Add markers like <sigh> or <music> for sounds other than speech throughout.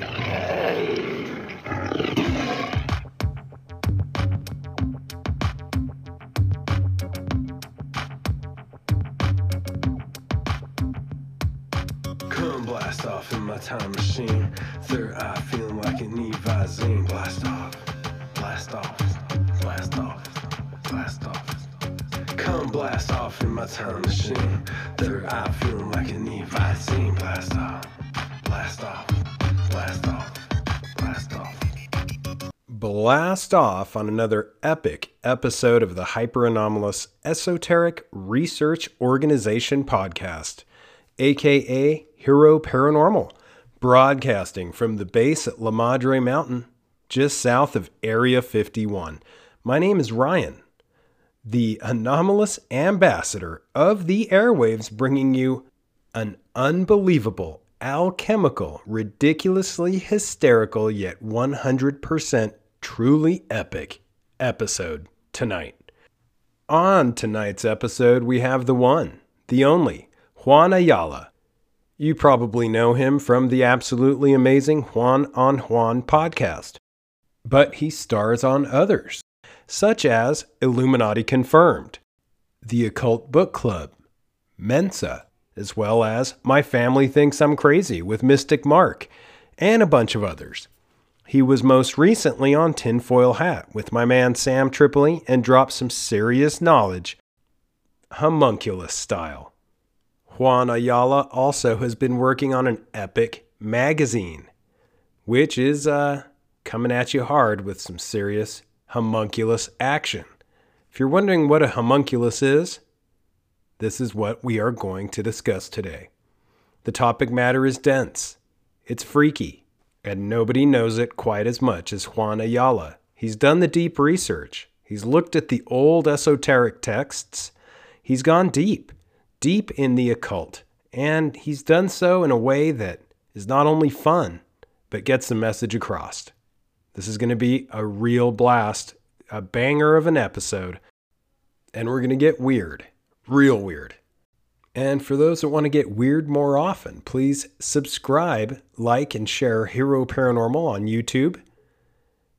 No. Off on another epic episode of the Hyper Anomalous Esoteric Research Organization podcast, aka Hero Paranormal, broadcasting from the base at La Madre Mountain, just south of Area 51. My name is Ryan, the anomalous ambassador of the airwaves, bringing you an unbelievable, alchemical, ridiculously hysterical, yet 100% truly epic episode tonight. On tonight's episode, we have the one, the only, Juan Ayala. You probably know him from the absolutely amazing Juan on Juan podcast, but he stars on others, such as Illuminati Confirmed, The Occult Book Club, Mensa, as well as My Family Thinks I'm Crazy with Mystic Mark, and a bunch of others. He was most recently on Tinfoil Hat with my man Sam Tripoli and dropped some serious knowledge, homunculus style. Juan Ayala also has been working on an epic magazine, which is uh, coming at you hard with some serious homunculus action. If you're wondering what a homunculus is, this is what we are going to discuss today. The topic matter is dense, it's freaky, and nobody knows it quite as much as Juan Ayala. He's done the deep research, he's looked at the old esoteric texts, he's gone deep, deep in the occult, and he's done so in a way that is not only fun, but gets the message across. This is going to be a real blast, a banger of an episode, and we're going to get weird, real weird. And for those that want to get weird more often, please subscribe, like, and share Hero Paranormal on YouTube.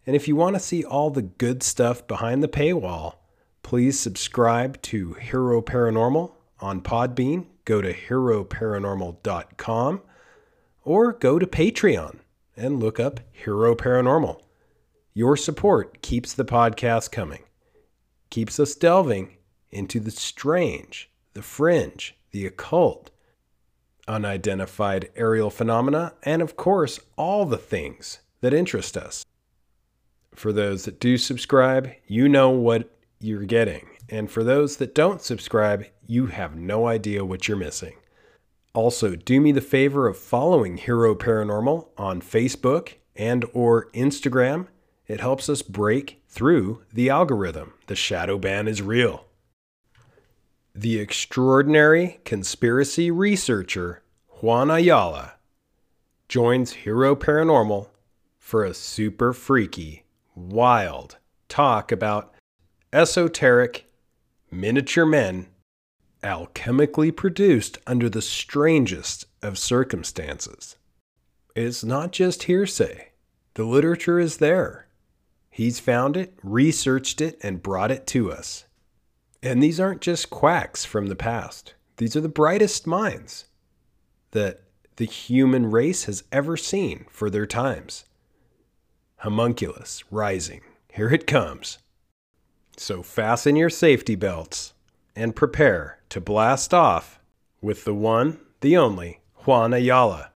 And if you want to see all the good stuff behind the paywall, please subscribe to Hero Paranormal on Podbean. Go to heroparanormal.com or go to Patreon and look up Hero Paranormal. Your support keeps the podcast coming, keeps us delving into the strange, the fringe, the occult, unidentified aerial phenomena, and of course, all the things that interest us. For those that do subscribe, you know what you're getting. And for those that don't subscribe, you have no idea what you're missing. Also, do me the favor of following Hero Paranormal on Facebook and or Instagram. It helps us break through the algorithm. The shadow ban is real. The extraordinary conspiracy researcher Juan Ayala joins Hero Paranormal for a super freaky, wild talk about esoteric miniature men alchemically produced under the strangest of circumstances. It's not just hearsay, the literature is there. He's found it, researched it, and brought it to us. And these aren't just quacks from the past, these are the brightest minds that the human race has ever seen for their times. Homunculus rising. Here it comes. So fasten your safety belts and prepare to blast off with the one, the only, Juan Ayala.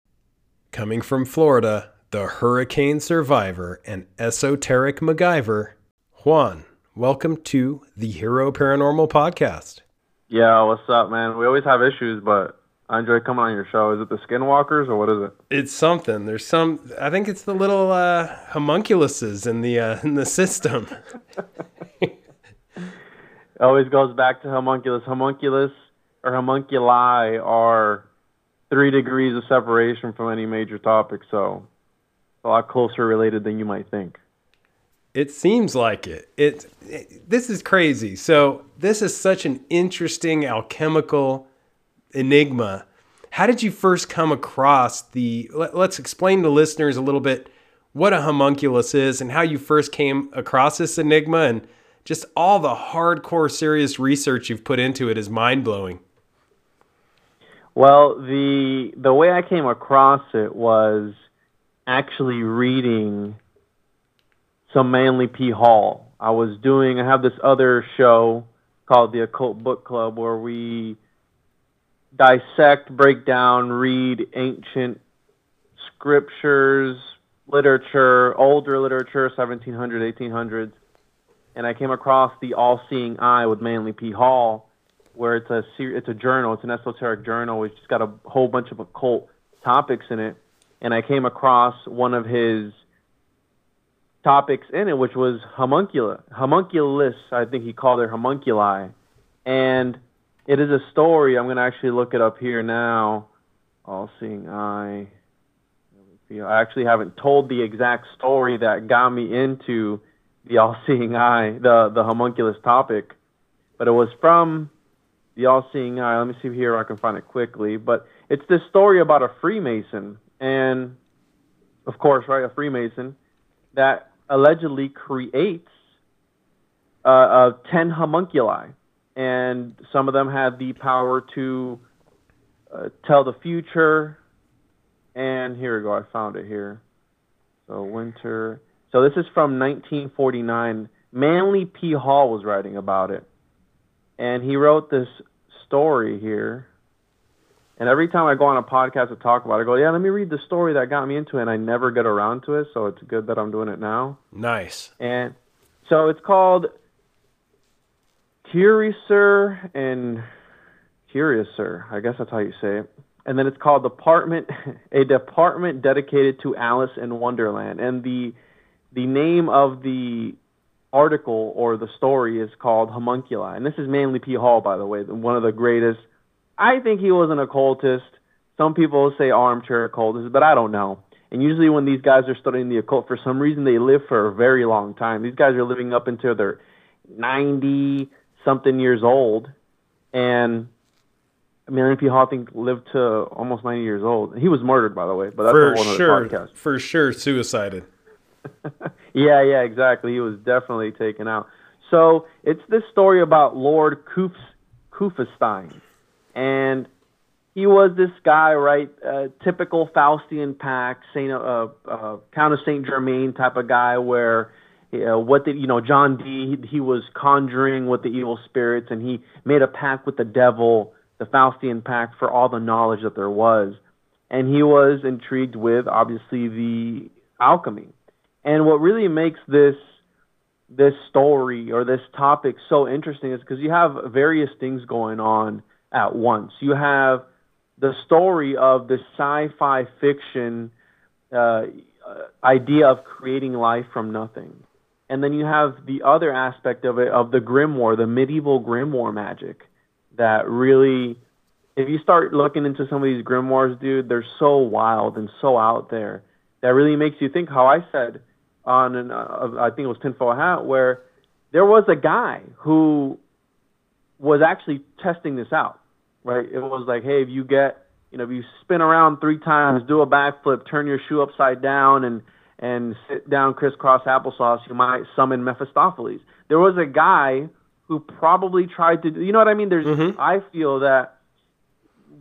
Coming from Florida, the hurricane survivor and esoteric MacGyver, Juan, welcome to the Hero Paranormal Podcast. Yeah, what's up, man? We always have issues, but I enjoy coming on your show. Is it the Skinwalkers or what is it? It's something. There's some. I think it's the little uh, homunculuses in the uh, in the system. <laughs> It always goes back to homunculus. Homunculus or homunculi are three degrees of separation from any major topic, so a lot closer related than you might think. It seems like it. It, it. This is crazy. So this is such an interesting alchemical enigma, How did you first come across the? Let, us explain to listeners a little bit what a homunculus is and how you first came across this enigma and just all the hardcore serious research you've put into it is mind blowing. Well, the the way I came across it was actually reading some Manly P. Hall. I was doing I have this other show called the Occult Book Club where we dissect, break down, read ancient scriptures, literature, older literature, 1700s, 1800s, and I came across the All Seeing Eye with Manly P. Hall, where it's a it's a journal, it's an esoteric journal, which has got a whole bunch of occult topics in it, and I came across one of his topics in it, which was homuncula, homunculus. I think he called it homunculi, and it is a story. I'm going to actually look it up here now. All Seeing Eye. I actually haven't told the exact story that got me into the all-seeing eye, the the homunculus topic, but it was from the all-seeing eye. Let me see here I can find it quickly. But it's this story about a Freemason, and of course, right, a Freemason that allegedly creates uh, uh, ten homunculi, and some of them have the power to uh, tell the future. And here we go. I found it here. So winter so this is from 1949. Manly P. Hall was writing about it. And he wrote this story here. And every time I go on a podcast to talk about it, I go, yeah, let me read the story that got me into it. And I never get around to it, so it's good that I'm doing it now. Nice. And so it's called Curiouser and Curiouser. I guess that's how you say it. And then it's called Department, <laughs> a department dedicated to Alice in Wonderland. And the the name of the article or the story is called Homunculi. And this is Manly P. Hall, by the way, one of the greatest. I think he was an occultist. Some people say armchair occultist, but I don't know. And usually, when these guys are studying the occult, for some reason, they live for a very long time. These guys are living up until they're 90 something years old. And Manly P. I lived to almost 90 years old. He was murdered, by the way, but that's for one of the podcasts. For sure, suicided. <laughs> yeah, yeah, exactly. He was definitely taken out. So it's this story about Lord Kuf, Kufestein, and he was this guy, right? Uh, typical Faustian pact, Saint, uh, uh, Count of Saint Germain type of guy, where uh, what did you know? John Dee. He, he was conjuring with the evil spirits, and he made a pact with the devil, the Faustian pact, for all the knowledge that there was. And he was intrigued with, obviously, the alchemy and what really makes this this story or this topic so interesting is because you have various things going on at once. You have the story of the sci-fi fiction uh, idea of creating life from nothing, and then you have the other aspect of it of the grimoire, the medieval grimoire magic that really. If you start looking into some of these grimoires, dude, they're so wild and so out there that really makes you think. How I said, on an, uh, I think it was Tinfoil Hat, where there was a guy who was actually testing this out. Right? It was like, hey, if you get, you know, if you spin around three times, do a backflip, turn your shoe upside down, and and sit down crisscross applesauce, you might summon Mephistopheles. There was a guy who probably tried to, you know what I mean? There's, mm-hmm. I feel that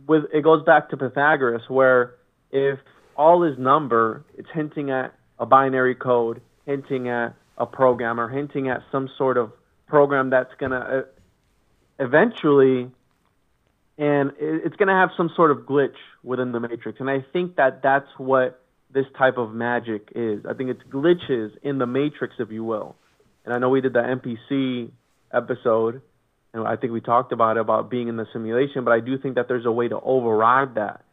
with it goes back to Pythagoras, where if all is number, it's hinting at a binary code hinting at a program or hinting at some sort of program that's going to uh, eventually and it's going to have some sort of glitch within the matrix and i think that that's what this type of magic is i think it's glitches in the matrix if you will and i know we did the NPC episode and i think we talked about it about being in the simulation but i do think that there's a way to override that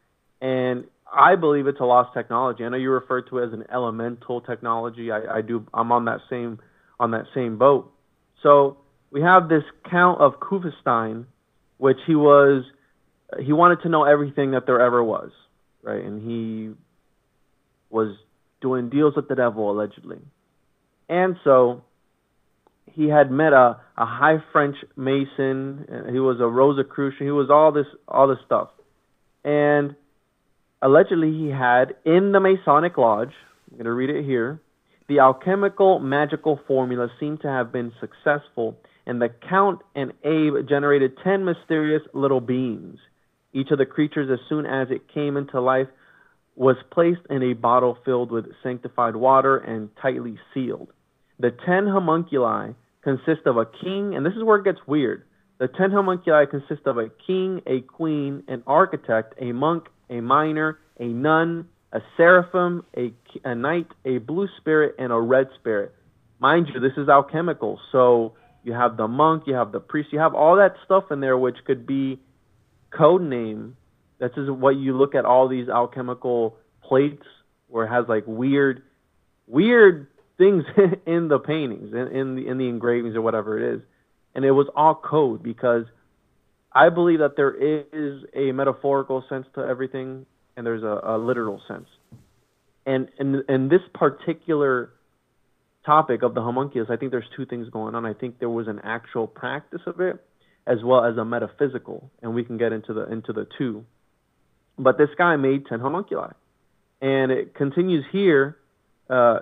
and I believe it's a lost technology. I know you refer to it as an elemental technology. I, I do. I'm on that same on that same boat. So we have this Count of Kufestein, which he was he wanted to know everything that there ever was, right? And he was doing deals with the devil allegedly, and so he had met a, a high French Mason. He was a Rosicrucian. He was all this all this stuff and allegedly he had in the Masonic Lodge. I'm going to read it here. The alchemical magical formula seemed to have been successful, and the Count and Abe generated ten mysterious little beings. Each of the creatures, as soon as it came into life, was placed in a bottle filled with sanctified water and tightly sealed. The ten homunculi consist of a king, and this is where it gets weird. The ten homunculi consist of a king, a queen, an architect, a monk, a miner, a nun, a seraphim, a, a knight, a blue spirit, and a red spirit. Mind you, this is alchemical. So you have the monk, you have the priest, you have all that stuff in there, which could be code name. This is what you look at all these alchemical plates where it has like weird, weird things <laughs> in the paintings, in, in the in the engravings or whatever it is, and it was all code because I believe that there is a metaphorical sense to everything and there's a, a literal sense. And and and this particular topic of the homunculus, I think there's two things going on. I think there was an actual practice of it, as well as a metaphysical, and we can get into the into the two. But this guy made ten homunculi, and it continues here. Uh,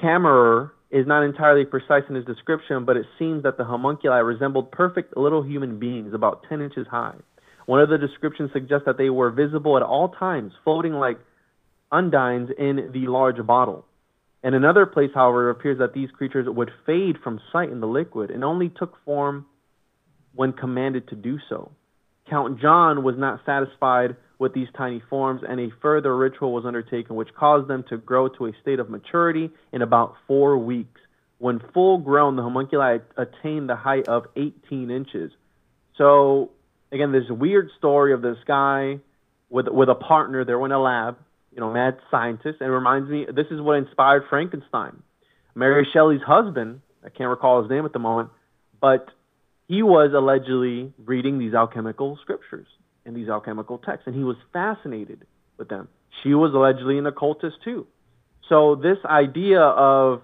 Kammerer is not entirely precise in his description, but it seems that the homunculi resembled perfect little human beings, about ten inches high. One of the descriptions suggests that they were visible at all times, floating like undines in the large bottle. In another place, however, it appears that these creatures would fade from sight in the liquid and only took form when commanded to do so. Count John was not satisfied with these tiny forms, and a further ritual was undertaken, which caused them to grow to a state of maturity in about four weeks. When full grown, the homunculi attained the height of 18 inches. So again, this weird story of this guy with with a partner. They're in a lab, you know, mad scientist, and it reminds me. This is what inspired Frankenstein. Mary Shelley's husband, I can't recall his name at the moment, but he was allegedly reading these alchemical scriptures and these alchemical texts, and he was fascinated with them. She was allegedly an occultist too. So this idea of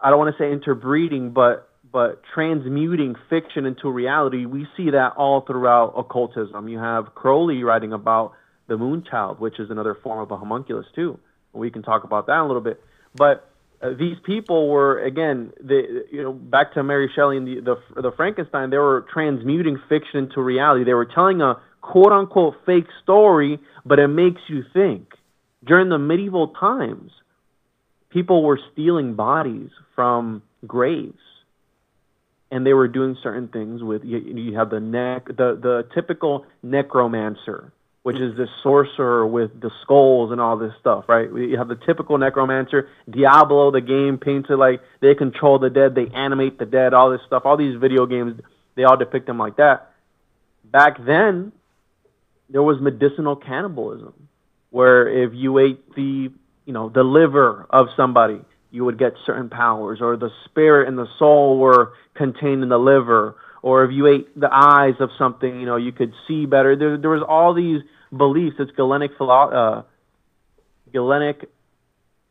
I don't want to say interbreeding, but but transmuting fiction into reality, we see that all throughout occultism. You have Crowley writing about the moon child, which is another form of a homunculus too. We can talk about that a little bit. But uh, these people were again, the you know, back to Mary Shelley and the, the the Frankenstein. They were transmuting fiction into reality. They were telling a quote unquote fake story, but it makes you think. During the medieval times, people were stealing bodies from graves and they were doing certain things with you, you have the neck the the typical necromancer which is this sorcerer with the skulls and all this stuff right? You have the typical necromancer. Diablo the game painted like they control the dead they animate the dead all this stuff. All these video games they all depict them like that. Back then there was medicinal cannibalism where if you ate the you know the liver of somebody you would get certain powers, or the spirit and the soul were contained in the liver, or if you ate the eyes of something, you know, you could see better. There, there was all these beliefs. It's Galenic, uh, Galenic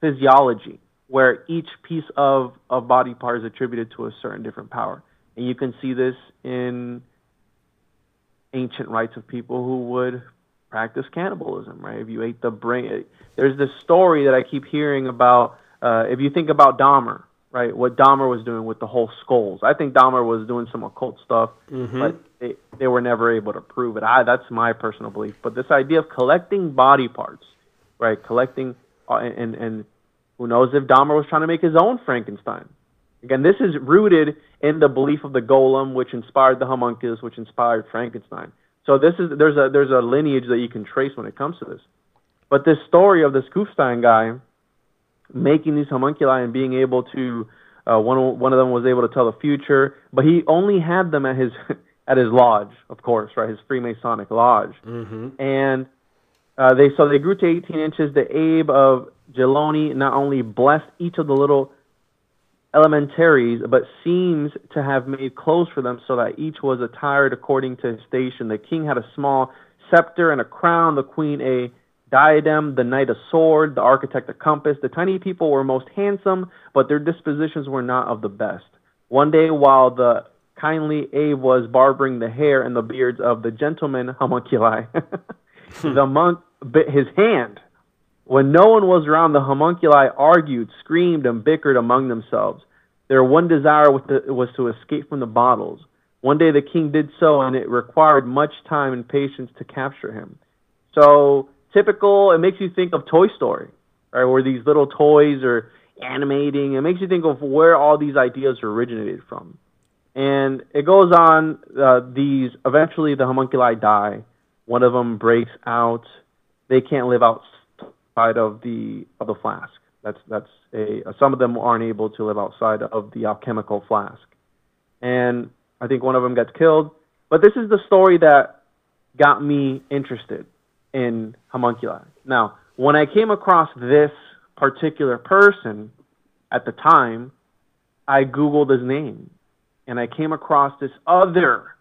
physiology, where each piece of, of body part is attributed to a certain different power. And you can see this in ancient rites of people who would practice cannibalism, right? If you ate the brain, there's this story that I keep hearing about uh, if you think about Dahmer, right, what Dahmer was doing with the whole skulls, I think Dahmer was doing some occult stuff, mm-hmm. but they, they were never able to prove it. I, that's my personal belief. But this idea of collecting body parts, right, collecting, uh, and, and who knows if Dahmer was trying to make his own Frankenstein. Again, this is rooted in the belief of the golem, which inspired the homunculus, which inspired Frankenstein. So this is there's a there's a lineage that you can trace when it comes to this. But this story of this Kufstein guy making these homunculi and being able to uh, one one of them was able to tell the future, but he only had them at his <laughs> at his lodge, of course, right, his Freemasonic lodge, mm-hmm. and uh, they so they grew to 18 inches. The Abe of Geloni not only blessed each of the little elementaries, but seems to have made clothes for them so that each was attired according to his station. The king had a small scepter and a crown, the queen a diadem, the knight a sword, the architect a compass. The tiny people were most handsome, but their dispositions were not of the best. One day, while the kindly Abe was barbering the hair and the beards of the gentleman homunculi. <laughs> the hmm. monk bit his hand. When no one was around, the homunculi argued, screamed, and bickered among themselves. Their one desire was to, was to escape from the bottles. One day the king did so, and it required much time and patience to capture him. So typical, it makes you think of Toy Story, right? Where these little toys are animating. It makes you think of where all these ideas originated from. And it goes on. Uh, these eventually the homunculi die. One of them breaks out. They can't live outside of the of the flask. That's that's a some of them aren't able to live outside of the alchemical flask, and I think one of them gets killed. But this is the story that got me interested in homunculi. Now, when I came across this particular person at the time, I googled his name, and I came across this other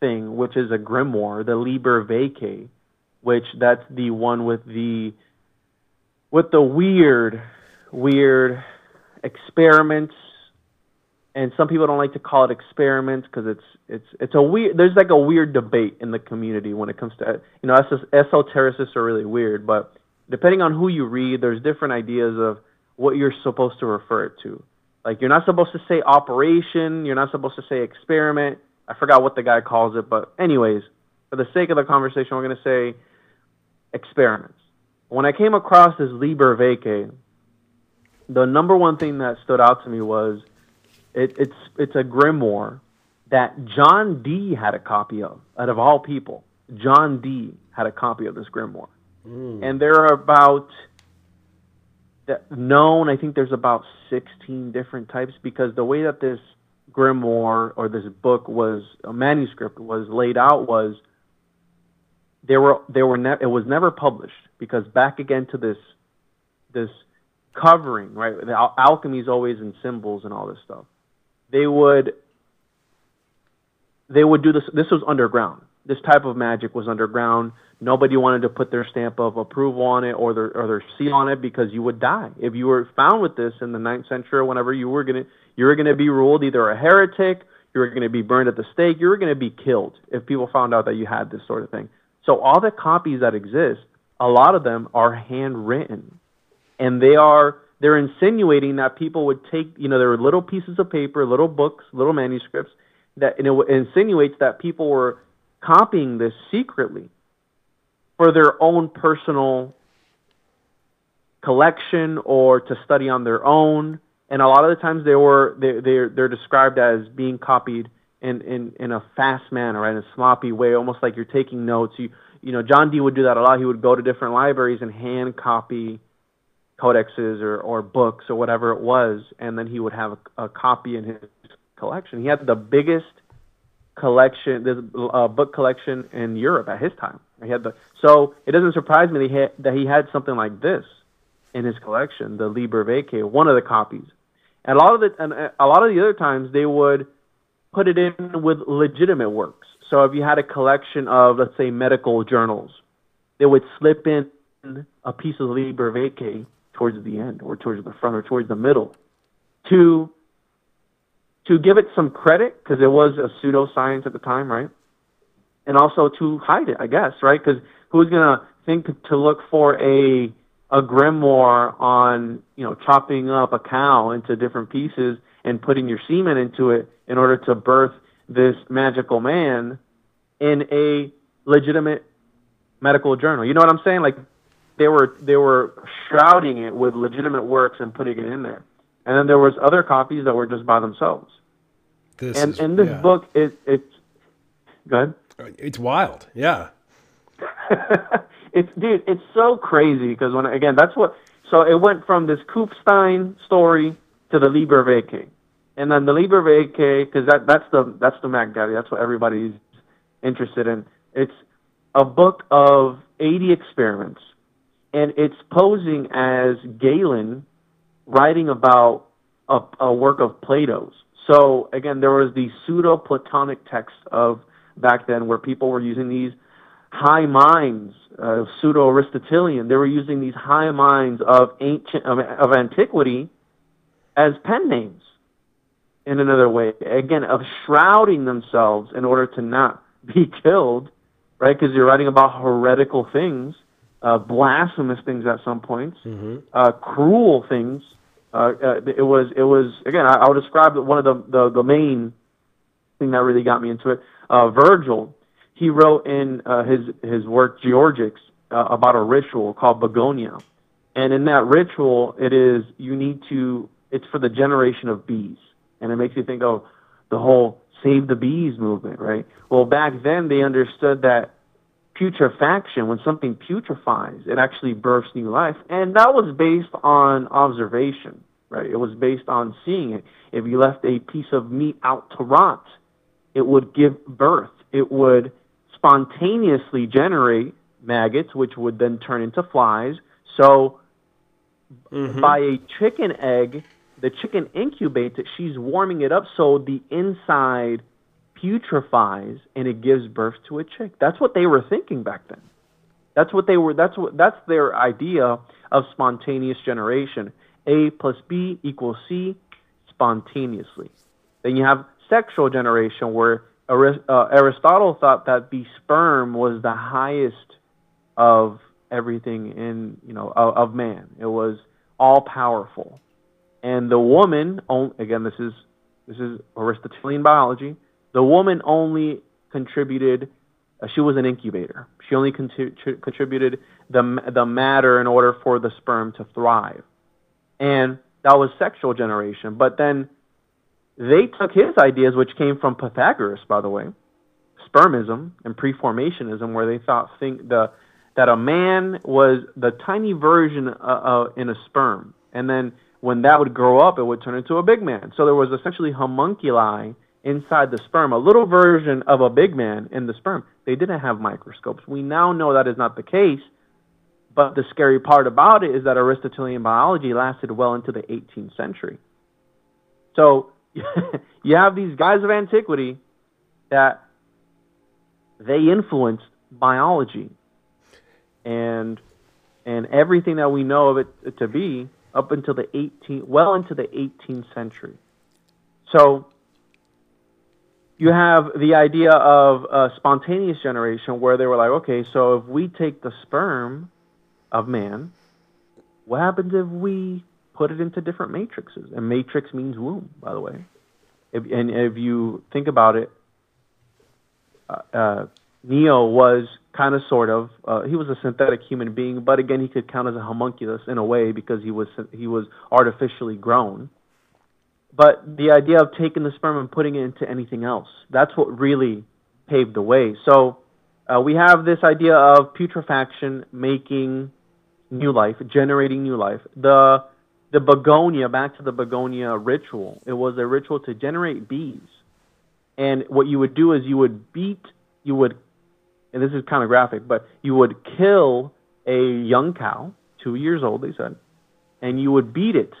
thing, which is a grimoire, the Liber Vitae, which that's the one with the with the weird, weird experiments. And some people don't like to call it experiments because it's it's it's a weird. There's like a weird debate in the community when it comes to you know esotericists are really weird, but depending on who you read, there's different ideas of what you're supposed to refer it to. Like you're not supposed to say operation, you're not supposed to say experiment. I forgot what the guy calls it, but anyways, for the sake of the conversation, we're going to say experiments when I came across this Liber Vitae, the number one thing that stood out to me was it, it's it's a grimoire that John Dee had a copy of. Out of all people, John Dee had a copy of this grimoire, mm. and there are about known. I think there's about sixteen different types because the way that this grimoire or this book was a manuscript was laid out was there were there were ne- it was never published because back again to this this covering right the al- alchemy is always in symbols and all this stuff they would they would do this this was underground. This type of magic was underground. Nobody wanted to put their stamp of approval on it or their or their seal on it because you would die. If you were found with this in the ninth century or whenever you were gonna you were gonna be ruled either a heretic you were going to be burned at the stake you were going to be killed if people found out that you had this sort of thing. So all the copies that exist, a lot of them are handwritten, and they are they're insinuating that people would take you know there were little pieces of paper, little books, little manuscripts that and it insinuates that people were copying this secretly for their own personal collection or to study on their own. And a lot of the times they were they they're, they're described as being copied in, in, in a fast manner, right? in a sloppy way, almost like you're taking notes. You, you know, John Dee would do that a lot. He would go to different libraries and hand copy codexes or, or books or whatever it was, and then he would have a, a copy in his collection. He had the biggest collection, this uh, book collection in Europe at his time. He had the so it doesn't surprise me that he had, that he had something like this in his collection, the Liber Vitae, one of the copies. And a lot of the and a lot of the other times they would put it in with legitimate works. So if you had a collection of, let's say, medical journals, they would slip in a piece of Liber Vitae towards the end, or towards the front, or towards the middle, to to give it some credit because it was a pseudoscience at the time, right? And also to hide it, I guess, right? Because who's gonna think to look for a a grimoire on you know chopping up a cow into different pieces and putting your semen into it in order to birth this magical man in a legitimate medical journal. You know what I'm saying? Like they were they were shrouding it with legitimate works and putting it in there. And then there was other copies that were just by themselves. This and is, and this yeah. book is it's good. Uh, it's wild. Yeah. <laughs> it's dude, it's so crazy because when again, that's what so it went from this Kufstein story to the Liber Vitae and then the Liber Vitae, because that that's the that's the Mac Daddy. That's what everybody's interested in. It's a book of 80 experiments, and it's posing as Galen writing about a, a work of Plato's. So again, there was the pseudo-Platonic text of back then where people were using these high minds, uh, pseudo-Aristotelian. They were using these high minds of ancient of, of antiquity as pen names in another way, again, of shrouding themselves in order to not <laughs> be killed, right? Because you're writing about heretical things, uh, blasphemous things at some points, Mm-hmm. uh, cruel things. Uh, uh, it was, it was again. I, I would describe one of the, the the main thing that really got me into it. Uh, Virgil, he wrote in uh, his his work Georgics uh, about a ritual called bugonia, and in that ritual, it is you need to. It's for the generation of bees, and it makes you think, of the whole save the bees movement, right? Well, back then they understood that putrefaction, when something putrefies, it actually births new life. And that was based on observation, right? It was based on seeing it. If you left a piece of meat out to rot, it would give birth. It would spontaneously generate maggots, which would then turn into flies. So Mm-hmm. by a chicken egg, the chicken incubates it. She's warming it up so the inside putrefies and it gives birth to a chick. That's what they were thinking back then. That's what they were. That's what. That's their idea of spontaneous generation. A plus B equals C, spontaneously. Then you have sexual generation, where uh, Aristotle thought that the sperm was the highest of everything in you know of, of man. It was all powerful, and the woman. on- Again, this is this is Aristotelian biology. The woman only contributed. Uh, she was an incubator. She only contri- contributed the the matter in order for the sperm to thrive, and that was sexual generation. But then they took his ideas, which came from Pythagoras, by the way, spermism and preformationism, where they thought think the that a man was the tiny version uh, uh, in a sperm, and then when that would grow up, it would turn into a big man. So there was essentially homunculi inside the sperm, a little version of a big man in the sperm. They didn't have microscopes. We now know that is not the case. But the scary part about it is that Aristotelian biology lasted well into the 18th century. So <laughs> you have these guys of antiquity that they influenced biology and and everything that we know of it to be up until the 18 well into the 18th century. So you have the idea of a spontaneous generation where they were like, okay, so if we take the sperm of man, what happens if we put it into different matrices? And matrix means womb, by the way. If, and if you think about it, uh, uh, Neo was kind of sort of uh, he was a synthetic human being, but again he could count as a homunculus in a way because he was he was artificially grown. But the idea of taking the sperm and putting it into anything else, that's what really paved the way. So uh, we have this idea of putrefaction making new life, generating new life. The the bugonia, back to the bugonia ritual, it was a ritual to generate bees. And what you would do is you would beat, you would, and this is kind of graphic, but you would kill a young cow, two years old, they said, and you would beat it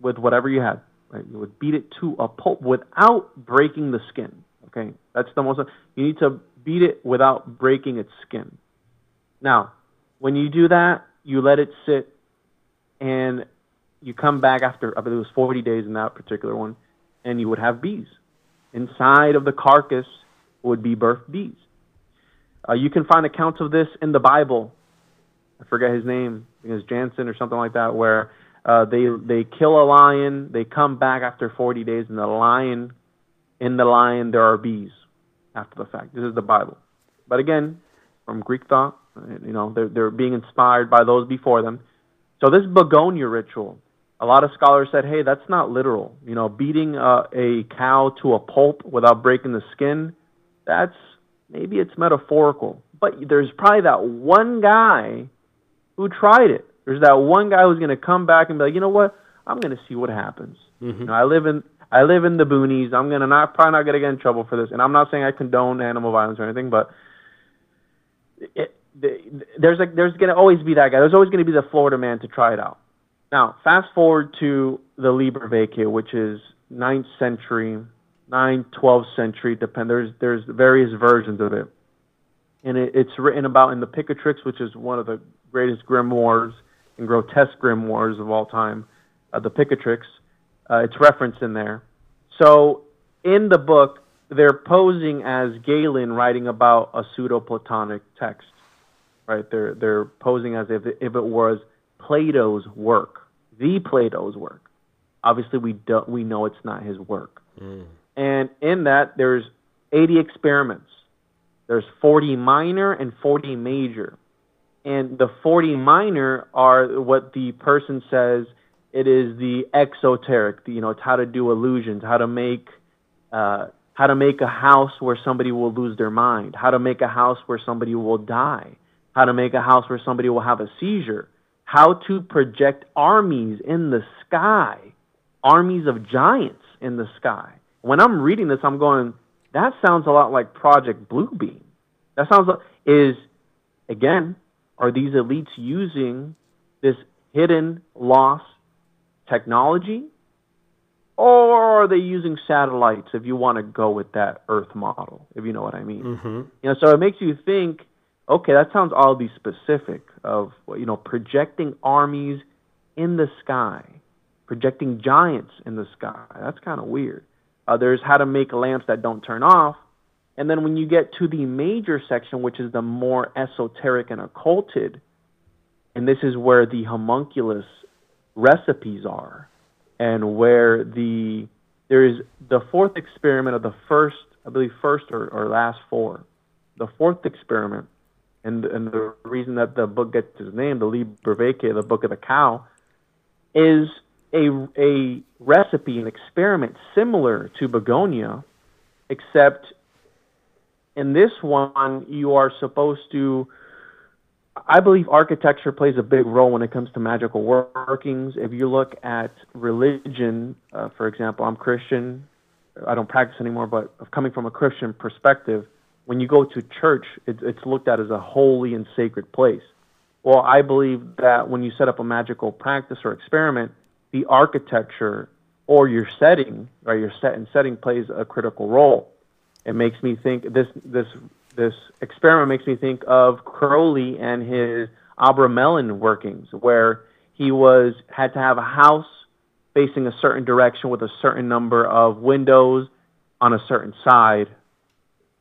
with whatever you had. Right? You would beat it to a pulp without breaking the skin. Okay, that's the most. You need to beat it without breaking its skin. Now, when you do that, you let it sit, and you come back after. I believe it was 40 days in that particular one, and you would have bees inside of the carcass. Would be birth bees. Uh, you can find accounts of this in the Bible. I forget his name. I think it's Jansen or something like that, where uh, they they kill a lion. They come back after 40 days, and the lion, in the lion, there are bees. After the fact, this is the Bible. But again, from Greek thought, you know, they're they're being inspired by those before them. So this bugonia ritual, a lot of scholars said, hey, that's not literal. You know, beating uh, a cow to a pulp without breaking the skin, that's maybe it's metaphorical. But there's probably that one guy who tried it. There's that one guy who's going to come back and be like, you know what? I'm going to see what happens. Mm-hmm. You know, I live in I live in the boonies. I'm gonna not probably not gonna get in trouble for this. And I'm not saying I condone animal violence or anything, but it, there's like there's gonna always be that guy. There's always gonna be the Florida man to try it out. Now, fast forward to the Liber Vaccae, which is 9th century, 9th, 12th century. Depend. There's there's various versions of it, and it, it's written about in the Picatrix, which is one of the greatest grimoires and grotesque grimoires of all time. Uh, the Picatrix. Uh, it's referenced in there. So in the book, they're posing as Galen writing about a pseudo-Platonic text, right? They're they're posing as if if it was Plato's work, the Plato's work. Obviously, we don't we know it's not his work. Mm. And in that, there's 80 experiments. There's 40 minor and 40 major. And the 40 minor are what the person says it is the exoteric, you know, it's how to do illusions, how to make uh, how to make a house where somebody will lose their mind, how to make a house where somebody will die, how to make a house where somebody will have a seizure, how to project armies in the sky, armies of giants in the sky. When I'm reading this, I'm going, that sounds a lot like Project Bluebeam. That sounds like, is, again, are these elites using this hidden lost technology? Or are they using satellites if you want to go with that Earth model, if you know what I mean? Mm-hmm. You know, so it makes you think, okay, that sounds oddly specific of, you know, projecting armies in the sky, projecting giants in the sky. That's kind of weird. Uh, there's how to make lamps that don't turn off. And then when you get to the major section, which is the more esoteric and occulted, and this is where the homunculus recipes are, and where the there is the fourth experiment of the first, I believe, first or, or last four. The fourth experiment, and and the reason that the book gets its name, the Liber the Book of the Cow, is a a recipe, an experiment similar to Bugonia, except in this one, you are supposed to. I believe architecture plays a big role when it comes to magical workings. If you look at religion, uh, for example, I'm Christian. I don't practice anymore, but coming from a Christian perspective, when you go to church, it, it's looked at as a holy and sacred place. Well, I believe that when you set up a magical practice or experiment, the architecture or your setting, right, your set and setting plays a critical role. It makes me think this this this experiment makes me think of Crowley and his Abramelin workings, where he was had to have a house facing a certain direction with a certain number of windows on a certain side,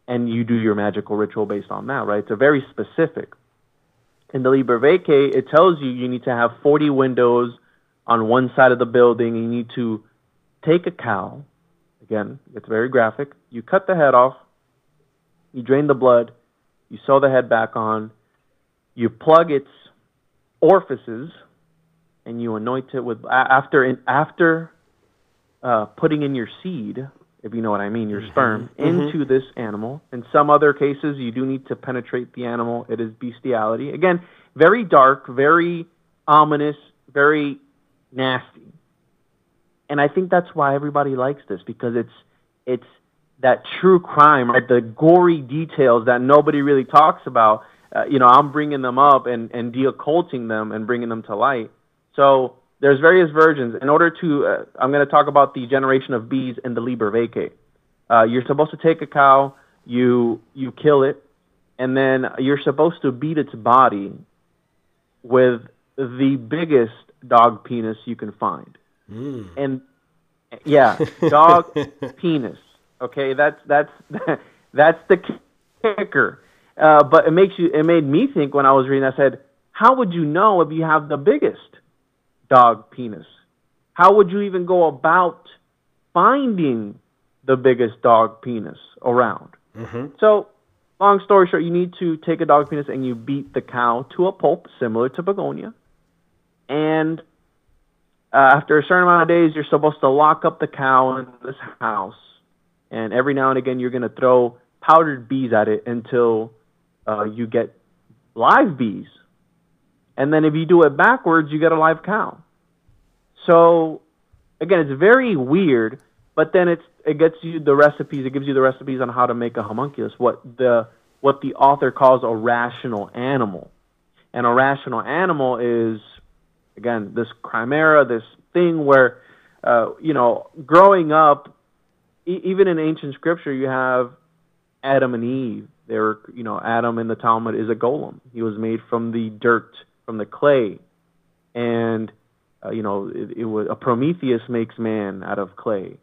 and you do your magical ritual based on that, right? It's a very specific. In the Liber Vaccae, it tells you you need to have 40 windows on one side of the building. You need to take a cow. Again, it's very graphic. You cut the head off. You drain the blood. You sew the head back on. You plug its orifices, and you anoint it with after after uh, putting in your seed, if you know what I mean, your mm-hmm. sperm mm-hmm. into this animal. In some other cases, you do need to penetrate the animal. It is bestiality. Again, very dark, very ominous, very nasty. And I think that's why everybody likes this because it's it's that true crime, right? The gory details that nobody really talks about. Uh, you know, I'm bringing them up and and deocculting them and bringing them to light. So there's various versions. In order to, uh, I'm going to talk about the generation of bees in the Liber Vaccae. Uh, you're supposed to take a cow, you you kill it, and then you're supposed to beat its body with the biggest dog penis you can find. Mm. And yeah, dog <laughs> penis. Okay, that's that's <laughs> that's the kicker. Uh, but it makes you. It made me think when I was reading. I said, "How would you know if you have the biggest dog penis? How would you even go about finding the biggest dog penis around?" Mm-hmm. So, long story short, you need to take a dog penis and you beat the cow to a pulp, similar to bugonia, and uh, after a certain amount of days, you're supposed to lock up the cow in this house, and every now and again, you're going to throw powdered bees at it until uh, you get live bees. And then if you do it backwards, you get a live cow. So again, it's very weird, but then it's it gets you the recipes. It gives you the recipes on how to make a homunculus. What the what the author calls a rational animal, and a rational animal is again this chimera, this thing where uh, you know growing up, e- even in ancient scripture, you have Adam and Eve. They were you know Adam in the Talmud is a golem. He was made from the dirt, from the clay, and uh, you know it, it was a Prometheus makes man out of clay.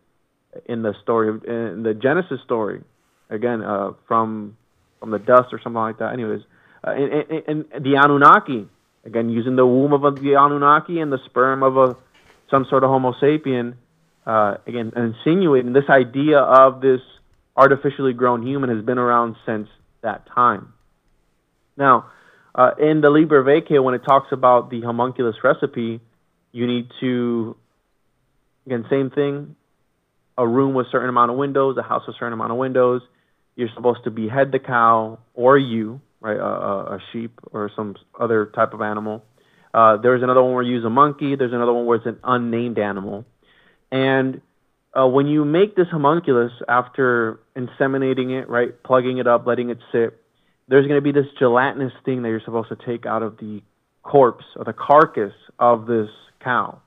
in the story in the Genesis story, again uh, from from the dust or something like that. Anyways, uh, and, and, the Anunnaki, again using the womb of the Anunnaki and the sperm of a some sort of Homo sapien, uh, again insinuating this idea of this artificially grown human has been around since that time. Now, uh, in the Liber Vaccae, when it talks about the homunculus recipe, you need to, again, same thing, a room with a certain amount of windows, a house with a certain amount of windows. You're supposed to behead the cow or you, right, a, a a sheep or some other type of animal. Uh, there's another one where you use a monkey. There's another one where it's an unnamed animal. And uh, when you make this homunculus after inseminating it, right, plugging it up, letting it sit, there's going to be this gelatinous thing that you're supposed to take out of the corpse or the carcass of this cow.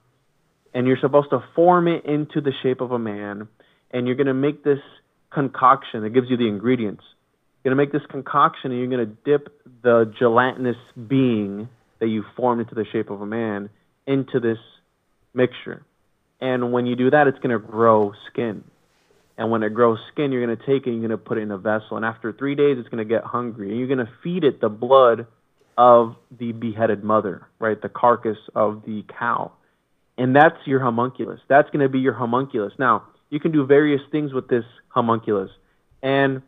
And you're supposed to form it into the shape of a man. And you're going to make this concoction that gives you the ingredients. You're going to make this concoction and you're going to dip the gelatinous being that you formed into the shape of a man into this mixture. And when you do that, it's going to grow skin. And when it grows skin, you're going to take it and you're going to put it in a vessel. And after three days, it's going to get hungry. And you're going to feed it the blood of the beheaded mother, right? The carcass of the cow. And that's your homunculus. That's going to be your homunculus. Now, you can do various things with this homunculus. And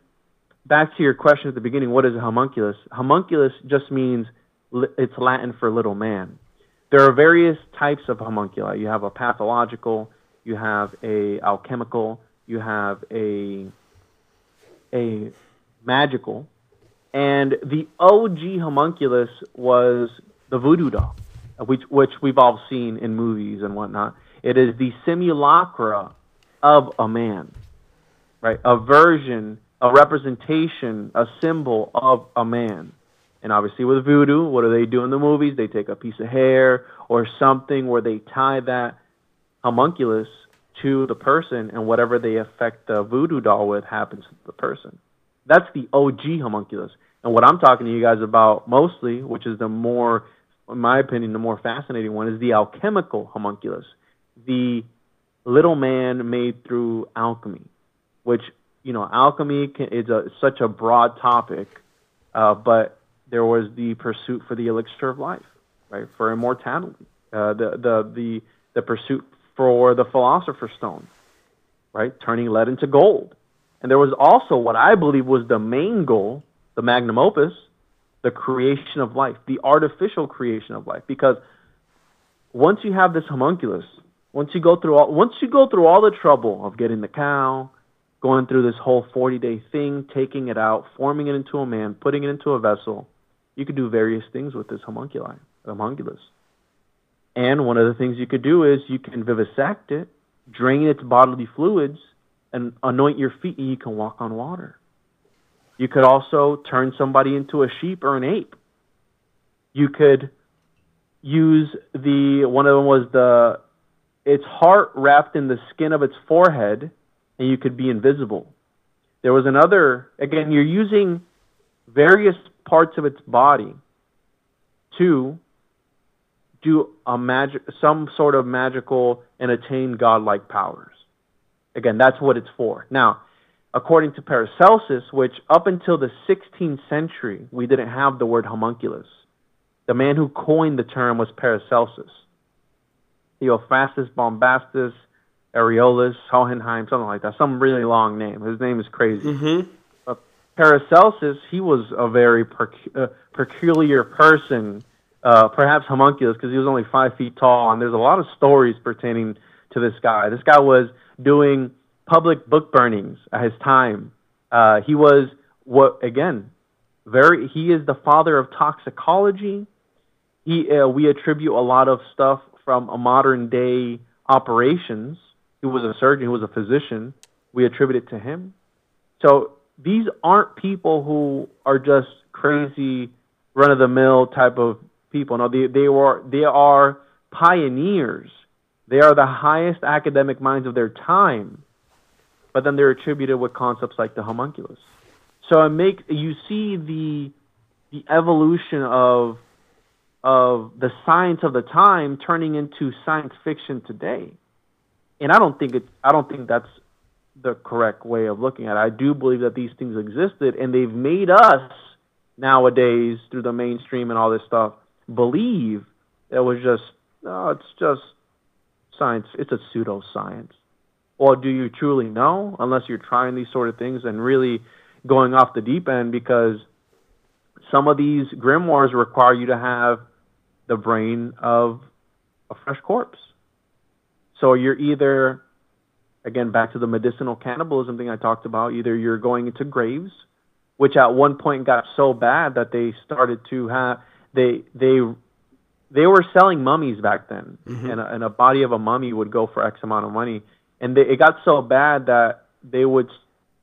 back to your question at the beginning, what is a homunculus? Homunculus just means it's Latin for little man. There are various types of homunculi. You have a pathological, you have a alchemical, you have a a magical, and the OG homunculus was the voodoo doll, which which we've all seen in movies and whatnot. It is the simulacra of a man, right? A version, a representation, a symbol of a man. And obviously, with voodoo, what do they do in the movies? They take a piece of hair or something where they tie that homunculus to the person, and whatever they affect the voodoo doll with happens to the person. That's the OG homunculus. And what I'm talking to you guys about mostly, which is the more, in my opinion, the more fascinating one, is the alchemical homunculus, the little man made through alchemy, which you know, alchemy can, is a, such a broad topic, uh, but there was the pursuit for the elixir of life, right? For immortality, uh, the the the the pursuit for the philosopher's stone, right? Turning lead into gold, and there was also what I believe was the main goal, the magnum opus, the creation of life, the artificial creation of life, because once you have this homunculus, once you go through all once you go through all the trouble of getting the cow, going through this whole 40 day thing, taking it out, forming it into a man, putting it into a vessel, you could do various things with this homunculi, homunculus. And one of the things you could do is you can vivisect it, drain its bodily fluids, and anoint your feet, and you can walk on water. You could also turn somebody into a sheep or an ape. You could use the one of them was the its heart wrapped in the skin of its forehead, and you could be invisible. There was another again. You're using various parts of its body to do a magic, some sort of magical and attain godlike powers. Again, that's what it's for. Now, according to Paracelsus, which up until the 16th century, we didn't have the word homunculus. The man who coined the term was Paracelsus. Theophrastus Bombastus Aureolus Hohenheim, something like that, some really long name. His name is crazy. Mm-hmm. Paracelsus, he was a very uh, peculiar person, uh, perhaps homunculus, because he was only five feet tall, and there's a lot of stories pertaining to this guy. This guy was doing public book burnings at his time. Uh, he was what again? Very. He is the father of toxicology. He uh, we attribute a lot of stuff from a modern day operations. He was a surgeon. He was a physician. We attribute it to him. So these aren't people who are just crazy, run of the mill type of people. No, they they were they are pioneers. They are the highest academic minds of their time, but then they're attributed with concepts like the homunculus. So it make you see the the evolution of of the science of the time turning into science fiction today. And I don't think it I don't think that's the correct way of looking at it. I do believe that these things existed, and they've made us nowadays through the mainstream and all this stuff believe it was just no, it's just science. It's a pseudoscience. Well, do you truly know? Unless you're trying these sort of things and really going off the deep end, because some of these grimoires require you to have the brain of a fresh corpse. So you're either, again, back to the medicinal cannibalism thing I talked about, either you're going into graves, which at one point got so bad that they started to have, they, they, they were selling mummies back then, mm-hmm. and, a, and a body of a mummy would go for X amount of money. And they, it got so bad that they would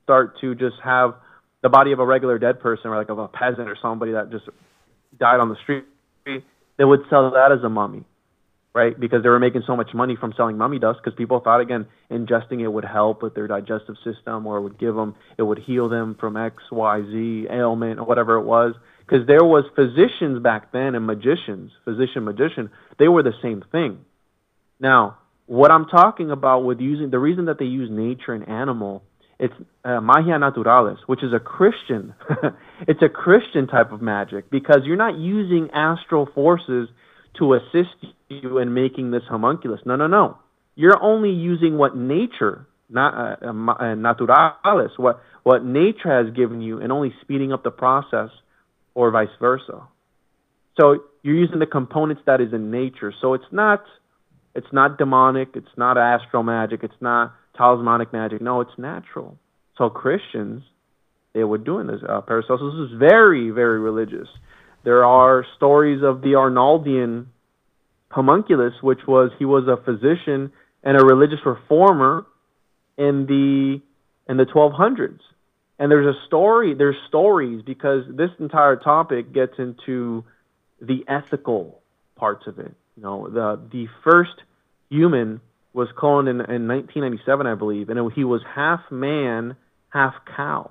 start to just have the body of a regular dead person or like of a peasant or somebody that just died on the street. They would sell that as a mummy right? Because they were making so much money from selling mummy dust because people thought again ingesting it would help with their digestive system or would give them it would heal them from X, Y, Z ailment or whatever it was. Because there was physicians back then and magicians, physician magician, they were the same thing. Now, what I'm talking about with using the reason that they use nature and animal, it's uh, magia naturalis, which is a Christian. <laughs> it's a Christian type of magic because you're not using astral forces to assist you in making this homunculus. No, no, no. You're only using what nature, not uh, uh, naturalis, what what nature has given you, and only speeding up the process, or vice versa. So you're using the components that is in nature. So it's not it's not demonic. It's not astral magic. It's not talismanic magic. No, it's natural. So Christians, they were doing this. Uh, Paracelsus was very, very religious. There are stories of the Arnaldian homunculus, which was he was a physician and a religious reformer in the in the 1200s. And there's a story, there's stories because this entire topic gets into the ethical parts of it. You know, the the first human was cloned in, in 1997, I believe, and it, he was half man, half cow.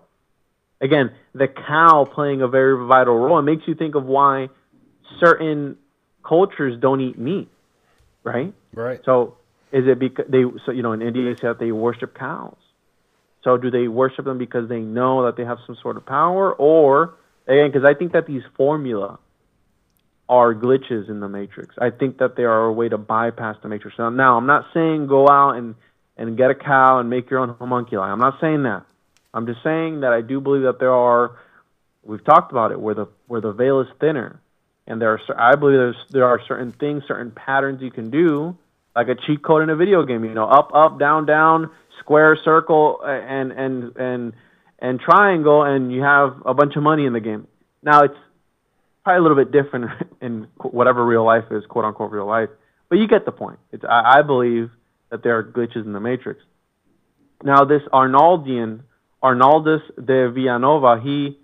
Again, the cow playing a very vital role. It makes you think of why certain cultures don't eat meat, right? Right. So is it because they? So you know, in India, they say that they worship cows. So do they worship them because they know that they have some sort of power, or again, because I think that these formula are glitches in the matrix. I think that they are a way to bypass the matrix. Now, now I'm not saying go out and and get a cow and make your own homunculi. I'm not saying that. I'm just saying that I do believe that there are. We've talked about it where the where the veil is thinner, and there are I believe there's there are certain things, certain patterns you can do, like a cheat code in a video game. You know, up, up, down, down, square, circle, and and and and triangle, and you have a bunch of money in the game. Now it's probably a little bit different <laughs> in whatever real life is, quote unquote real life, but you get the point. It's I, I believe that there are glitches in the matrix. Now this Arnaldian Arnaldus de Villanova, he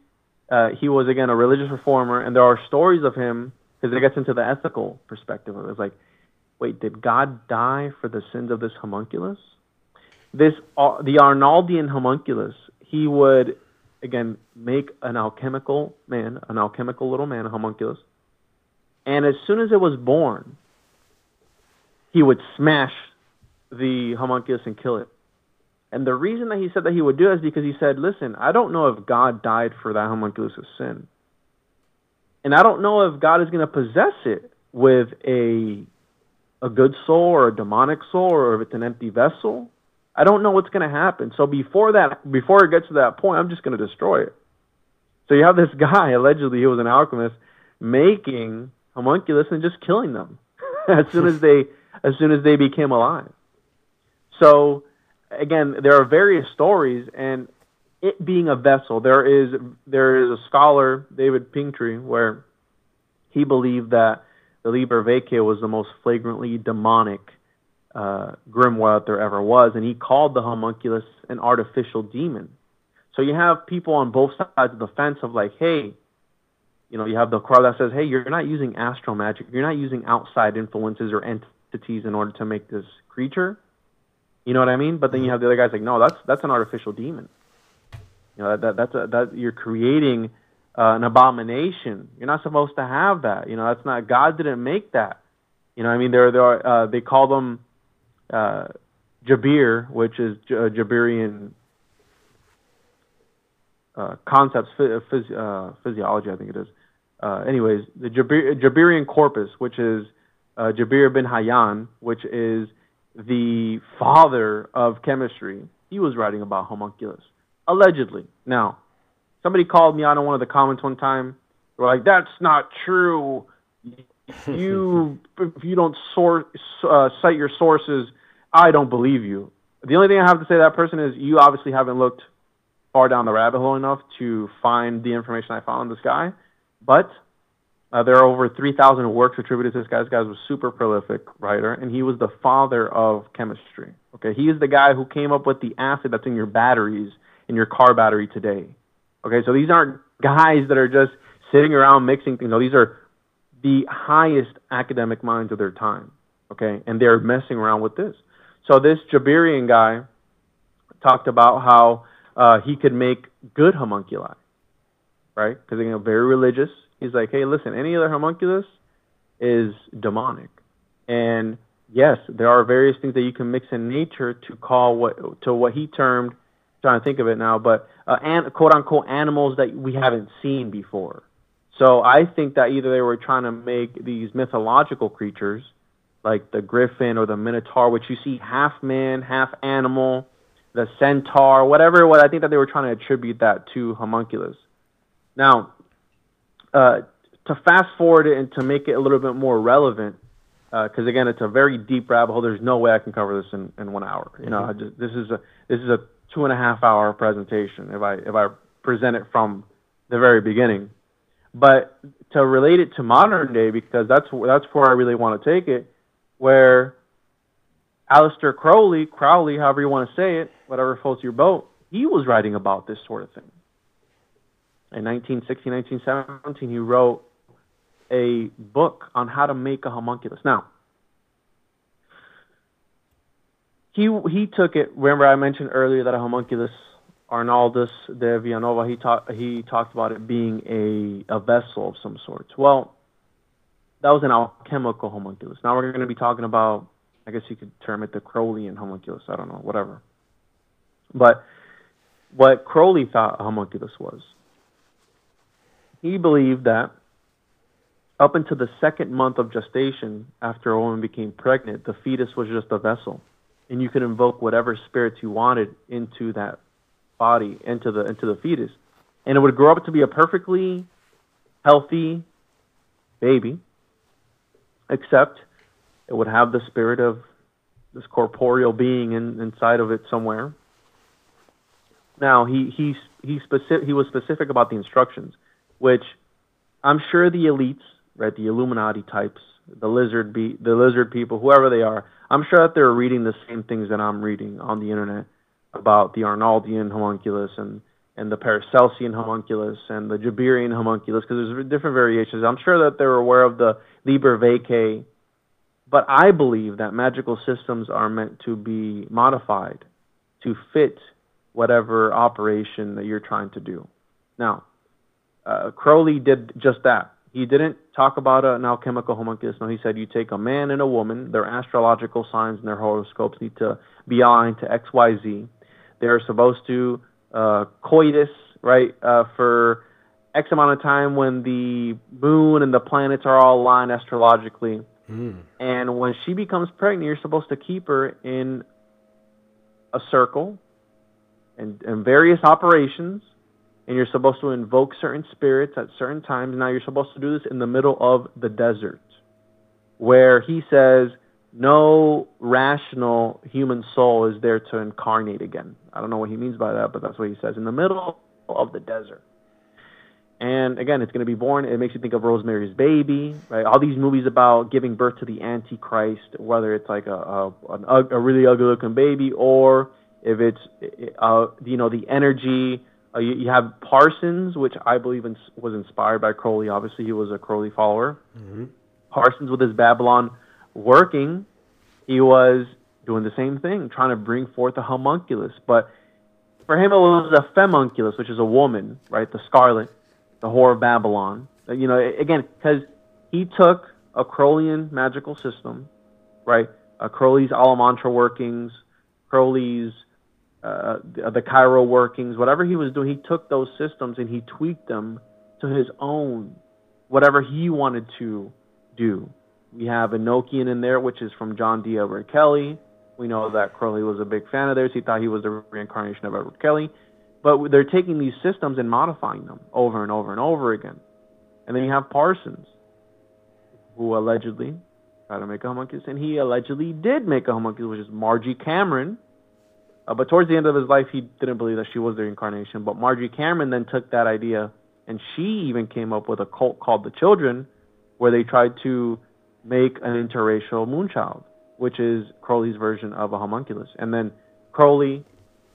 uh, he was again a religious reformer, and there are stories of him because it gets into the ethical perspective of it. It's like, wait, did God die for the sins of this homunculus? This uh, the Arnaldian homunculus, he would again make an alchemical man, an alchemical little man, a homunculus, and as soon as it was born, he would smash the homunculus and kill it. And the reason that he said that he would do it is because he said, listen, I don't know if God died for that homunculus of sin. And I don't know if God is going to possess it with a a good soul or a demonic soul or if it's an empty vessel. I don't know what's going to happen. So before that, before it gets to that point, I'm just going to destroy it. So you have this <laughs> guy, allegedly he was an alchemist, making homunculus and just killing them <laughs> as soon as they as soon as they became alive. So again, there are various stories, and it being a vessel, there is there is a scholar, David Pingree where he believed that the Liber Vaccae was the most flagrantly demonic uh, grimoire that there ever was, and he called the homunculus an artificial demon. So you have people on both sides of the fence of like, hey, you know, you have the crowd that says, hey, you're not using astral magic, you're not using outside influences or entities in order to make this creature. You know what I mean? But then you mm-hmm. have the other guys like, no, that's that's an artificial demon. You know that, that that's a, that you're creating uh, an abomination. You're not supposed to have that. You know that's not God didn't make that. You know I mean there there are uh, they call them uh, Jabir, which is J- uh, Jabirian uh, concepts, phys- uh, physiology, I think it is. Uh, anyways, the Jabir- Jabirian corpus, which is uh, Jabir bin Hayyan, which is the father of chemistry, he was writing about homunculus, allegedly. Now, somebody called me out on one of the comments one time. They were like, "That's not true. <laughs> You, if you don't source, uh, cite your sources, I don't believe you." The only thing I have to say to that person is, you obviously haven't looked far down the rabbit hole enough to find the information I found on this guy. But uh, there are over 3,000 works attributed to this guy. This guy was a super prolific writer, and he was the father of chemistry. Okay, he is the guy who came up with the acid that's in your batteries, in your car battery today. Okay, so these aren't guys that are just sitting around mixing things. No, these are the highest academic minds of their time. Okay, and they're messing around with this. So this Jabirian guy talked about how uh, he could make good homunculi, right? Because you know very religious. He's like, hey, listen, any other homunculus is demonic, and yes, there are various things that you can mix in nature to call what to what he termed. Trying to think of it now, but uh, and quote unquote animals that we haven't seen before. So I think that either they were trying to make these mythological creatures, like the griffin or the minotaur, which you see half man, half animal, the centaur, whatever. What I think that they were trying to attribute that to homunculus. Now, uh, to fast forward it and to make it a little bit more relevant, because uh, again, it's a very deep rabbit hole. There's no way I can cover this in, in one hour. You know, mm-hmm. just, this is a this is a two and a half hour presentation if I if I present it from the very beginning. But to relate it to modern day, because that's that's where I really want to take it, where Aleister Crowley, Crowley, however you want to say it, whatever floats your boat, he was writing about this sort of thing. In 1916, 1917, he wrote a book on how to make a homunculus. Now, he he took it. Remember, I mentioned earlier that a homunculus, Arnaldus de Villanova, he talked he talked about it being a a vessel of some sort. Well, that was an alchemical homunculus. Now we're going to be talking about I guess you could term it the Crowleyan homunculus. I don't know, whatever. But what Crowley thought a homunculus was, he believed that up until the second month of gestation, after a woman became pregnant, the fetus was just a vessel, and you could invoke whatever spirits you wanted into that body, into the into the fetus, and it would grow up to be a perfectly healthy baby, except it would have the spirit of this corporeal being in, inside of it somewhere. Now he he he specific he was specific about the instructions, which I'm sure the elites, right, the Illuminati types, the lizard be the lizard people, whoever they are, I'm sure that they're reading the same things that I'm reading on the internet about the Arnaldian homunculus and and the Paracelsian homunculus and the Jabirian homunculus because there's different variations. I'm sure that they're aware of the Liber Vaccae but I believe that magical systems are meant to be modified to fit whatever operation that you're trying to do. Now, uh, Crowley did just that. He didn't talk about an alchemical homunculus. No, he said you take a man and a woman, their astrological signs and their horoscopes need to be aligned to X, Y, Z. They're supposed to uh, coitus, right, uh, for X amount of time when the moon and the planets are all aligned astrologically Mm. And when she becomes pregnant, you're supposed to keep her in a circle and, and various operations, and you're supposed to invoke certain spirits at certain times. Now, you're supposed to do this in the middle of the desert, where he says no rational human soul is there to incarnate again. I don't know what he means by that, but that's what he says in the middle of the desert. And again, it's going to be born. It makes you think of Rosemary's Baby, right? All these movies about giving birth to the Antichrist, whether it's like a a, an, a really ugly looking baby or if it's uh, you know the energy. Uh, you, you have Parsons, which I believe in, was inspired by Crowley. Obviously, he was a Crowley follower. Mm-hmm. Parsons with his Babylon working, he was doing the same thing, trying to bring forth a homunculus. But for him, it was a femunculus, which is a woman, right? The scarlet the Whore of Babylon. Uh, you know, again, because he took a Crowleyan magical system, right? A Crowley's Amalantrah workings, Crowley's uh, the, the Chiral workings, whatever he was doing, he took those systems and he tweaked them to his own, whatever he wanted to do. We have Enochian in there, which is from John Dee Edward Kelly. We know that Crowley was a big fan of theirs. He thought he was the reincarnation of Edward Kelly. But they're taking these systems and modifying them over and over and over again. And then you have Parsons, who allegedly tried to make a homunculus, and he allegedly did make a homunculus, which is Margie Cameron. Uh, but towards the end of his life, he didn't believe that she was the reincarnation. But Margie Cameron then took that idea, and she even came up with a cult called the Children, where they tried to make an interracial moonchild, which is Crowley's version of a homunculus. And then Crowley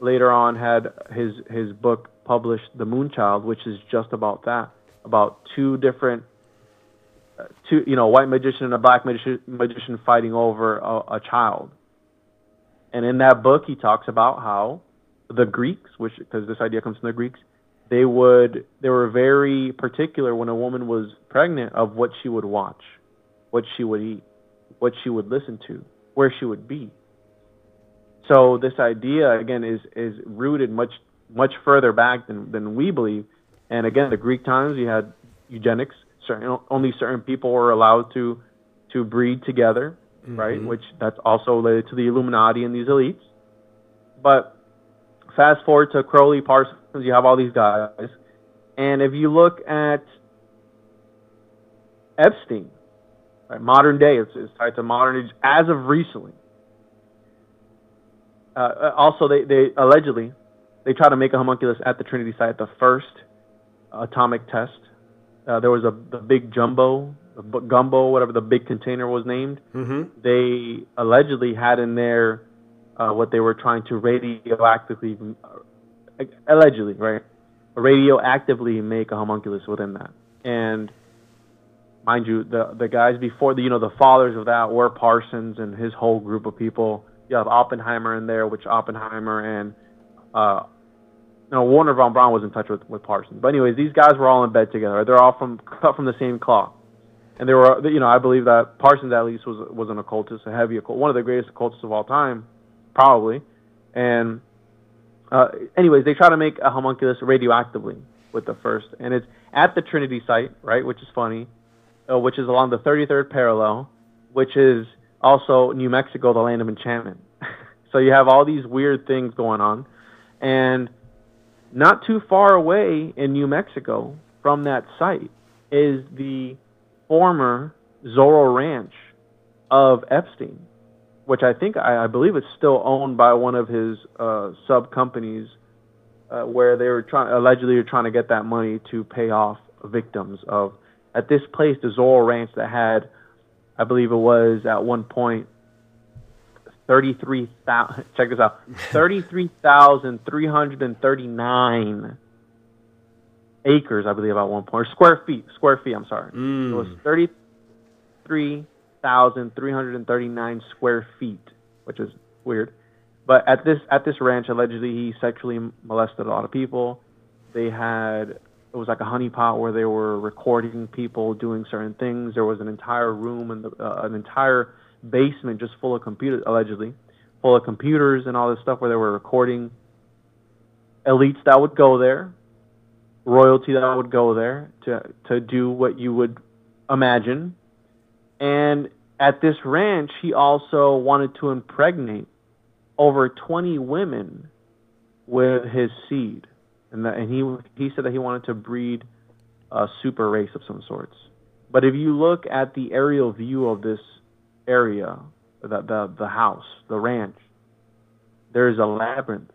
later on had his his book published, The Moonchild, which is just about that, about two different two, you know, white magician and a black magician, magician fighting over a, a child. And in that book, he talks about how the Greeks, which because this idea comes from the Greeks, they would they were very particular when a woman was pregnant of what she would watch, what she would eat, what she would listen to, where she would be. So this idea again is is rooted much much further back than than we believe. And again, the Greek times you had eugenics, certain only certain people were allowed to to breed together, mm-hmm. right? Which that's also related to the Illuminati and these elites. But fast forward to Crowley, Parsons, you have all these guys, and if you look at Epstein, right, modern day, it's, it's tied to modern age as of recently. Uh, uh also, they, they allegedly they tried to make a homunculus at the Trinity site, the first atomic test uh, there was a the big jumbo, gumbo, whatever the big container was named. Mm-hmm. They allegedly had in there uh, what they were trying to radioactively, uh, allegedly, right, radioactively make a homunculus within that. And mind you, the the guys before the you know the fathers of that were Parsons and his whole group of people. You have Oppenheimer in there, which Oppenheimer and uh, no, Wernher von Braun was in touch with, with Parsons. But anyways, these guys were all in bed together. They're all from cut from the same cloth. And they were, you know, I believe that Parsons at least was was an occultist, a heavy occult, one of the greatest occultists of all time, probably. And uh, anyways, they try to make a homunculus radioactively with the first, and it's at the Trinity site, right, which is funny, uh, which is along the 33rd parallel, which is also New Mexico, the land of enchantment. <laughs> so you have all these weird things going on, and not too far away in New Mexico from that site is the former Zorro Ranch of Epstein, which I think I, I believe is still owned by one of his uh, sub companies, uh, where they were trying allegedly were trying to get that money to pay off victims of at this place the Zorro Ranch that had, I believe it was at one point 33,000, <laughs> check this out, <laughs> 33,339 acres, I believe, at one point, or square feet, square feet, I'm sorry. Mm. It was 33,339 square feet, which is weird. But at this at this ranch, allegedly, he sexually molested a lot of people. They had it was like a honeypot where they were recording people doing certain things. There was an entire room and uh, an entire basement just full of computers, allegedly, full of computers and all this stuff where they were recording elites that would go there, royalty that would go there to to do what you would imagine. And at this ranch, he also wanted to impregnate over 20 women with his seed, and that, and he he said that he wanted to breed a super race of some sorts. But if you look at the aerial view of this area, the, the, the house, the ranch, there's a labyrinth.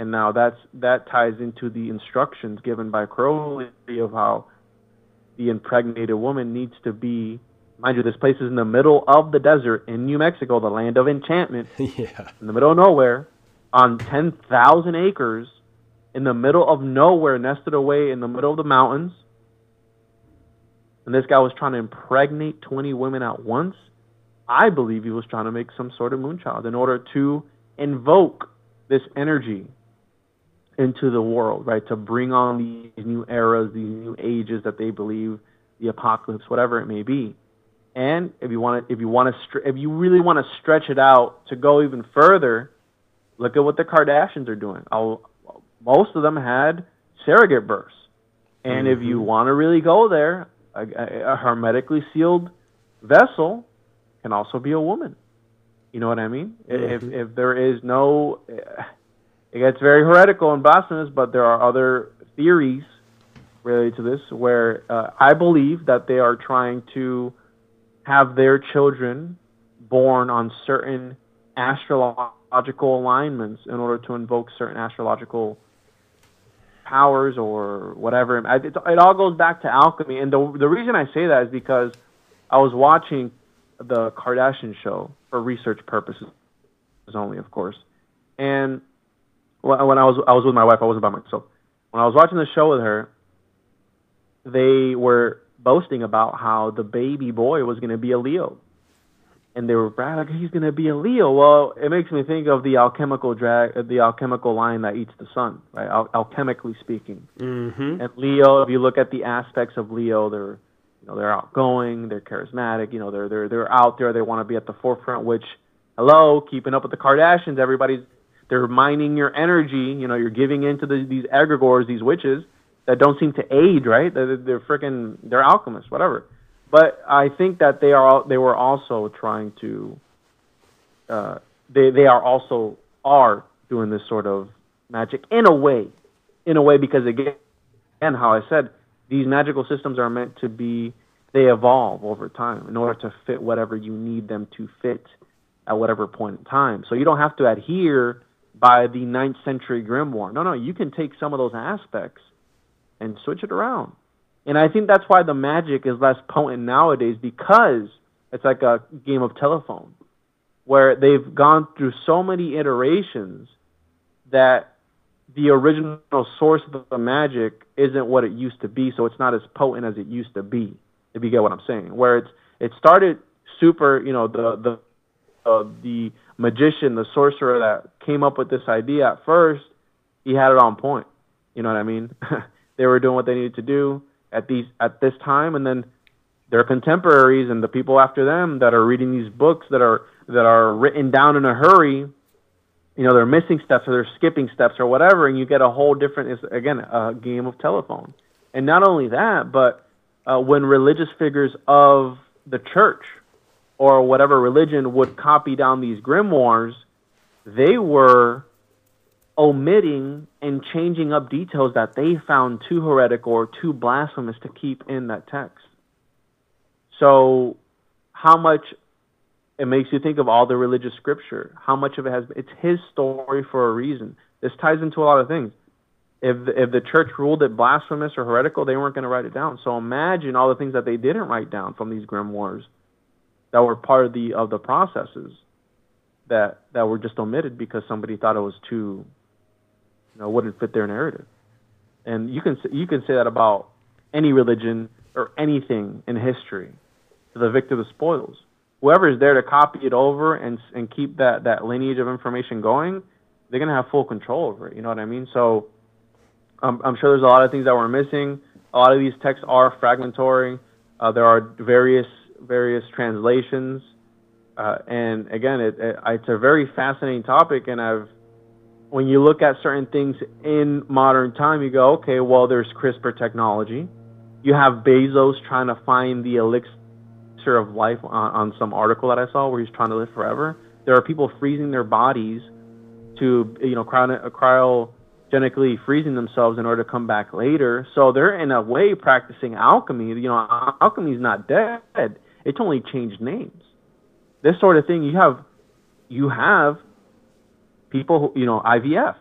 And now that's that ties into the instructions given by Crowley of how the impregnated woman needs to be. Mind you, this place is in the middle of the desert in New Mexico, the land of enchantment. <laughs> yeah. In the middle of nowhere, on 10,000 acres, in the middle of nowhere, nested away in the middle of the mountains. And this guy was trying to impregnate 20 women at once. I believe he was trying to make some sort of moonchild in order to invoke this energy into the world, right? To bring on these new eras, these new ages that they believe, the apocalypse, whatever it may be. And if you want to, if you want to, if you really want to stretch it out to go even further, Look at what the Kardashians are doing. I'll, most of them had surrogate births. And mm-hmm. if you mm-hmm. want to really go there, a, a, hermetically sealed vessel can also be a woman. You know what I mean? Mm-hmm. If if there is no, it gets very heretical and blasphemous. But there are other theories related to this where uh, I believe that they are trying to have their children born on certain astrological alignments in order to invoke certain astrological powers or whatever. It, it all goes back to alchemy, and the the reason I say that is because I was watching the Kardashian show for research purposes only, of course, and when I was I was with my wife, I wasn't by myself. When I was watching the show with her, they were boasting about how the baby boy was going to be a Leo and they were like he's gonna be a Leo. Well, it makes me think of the alchemical drag, the alchemical lion that eats the sun, right? Al- alchemically speaking. Mm-hmm. And Leo, if you look at the aspects of Leo, they're you know they're outgoing, they're charismatic, you know they're they're they're out there, they want to be at the forefront. Which, hello, keeping up with the Kardashians, everybody's they're mining your energy. You know, you're giving into the, these egregores, these witches that don't seem to age, right? They're, they're freaking they're alchemists, whatever. But I think that they are they were also trying to uh, they they are also are doing this sort of magic in a way, in a way because again, and how I said these magical systems are meant to be they evolve over time in order to fit whatever you need them to fit at whatever point in time. So you don't have to adhere by the ninth century grimoire. No, no, you can take some of those aspects and switch it around. And I think that's why the magic is less potent nowadays because it's like a game of telephone where they've gone through so many iterations that the original source of the magic isn't what it used to be, so it's not as potent as it used to be. If you get what I'm saying, where it's it started super, you know, the the uh, the magician, the sorcerer that came up with this idea at first, he had it on point. You know what I mean? <laughs> they were doing what they needed to do at these at this time, and then their contemporaries and the people after them that are reading these books that are that are written down in a hurry. You know, they're missing steps or they're skipping steps or whatever, and you get a whole different. It's again a game of telephone, and not only that, but uh, when religious figures of the church or whatever religion would copy down these grimoires, they were omitting and changing up details that they found too heretical or too blasphemous to keep in that text. So, how much it makes you think of all the religious scripture? How much of it has? It's his story for a reason. This ties into a lot of things. If if the church ruled it blasphemous or heretical, they weren't going to write it down. So imagine all the things that they didn't write down from these grimoires that were part of the of the processes that that were just omitted because somebody thought it was too you know, wouldn't fit their narrative. And you can you can say that about any religion or anything in history. The victor of spoils. Whoever is there to copy it over and and keep that that lineage of information going, they're gonna have full control over it. You know what I mean? So, um, I'm sure there's a lot of things that we're missing. A lot of these texts are fragmentary. Uh, there are various various translations, uh, and again, it, it, it's a very fascinating topic, and I've when you look at certain things in modern time, you go, okay, well, there's CRISPR technology. You have Bezos trying to find the elixir of life on, on some article that I saw where he's trying to live forever. There are people freezing their bodies to, you know, cryogenically freezing themselves in order to come back later. So they're in a way practicing alchemy. You know, alchemy is not dead. It's only changed names. This sort of thing, you have, you have people who, you know, IVF,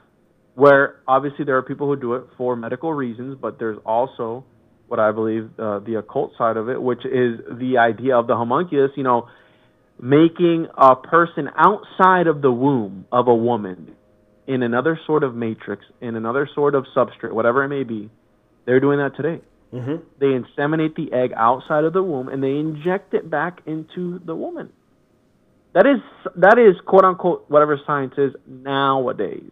where obviously there are people who do it for medical reasons, but there's also what I believe uh, the occult side of it, which is the idea of the homunculus, you know, making a person outside of the womb of a woman in another sort of matrix, in another sort of substrate, whatever it may be. They're doing that today. Mm-hmm. They inseminate the egg outside of the womb and they inject it back into the woman. That is that is quote unquote whatever science is nowadays.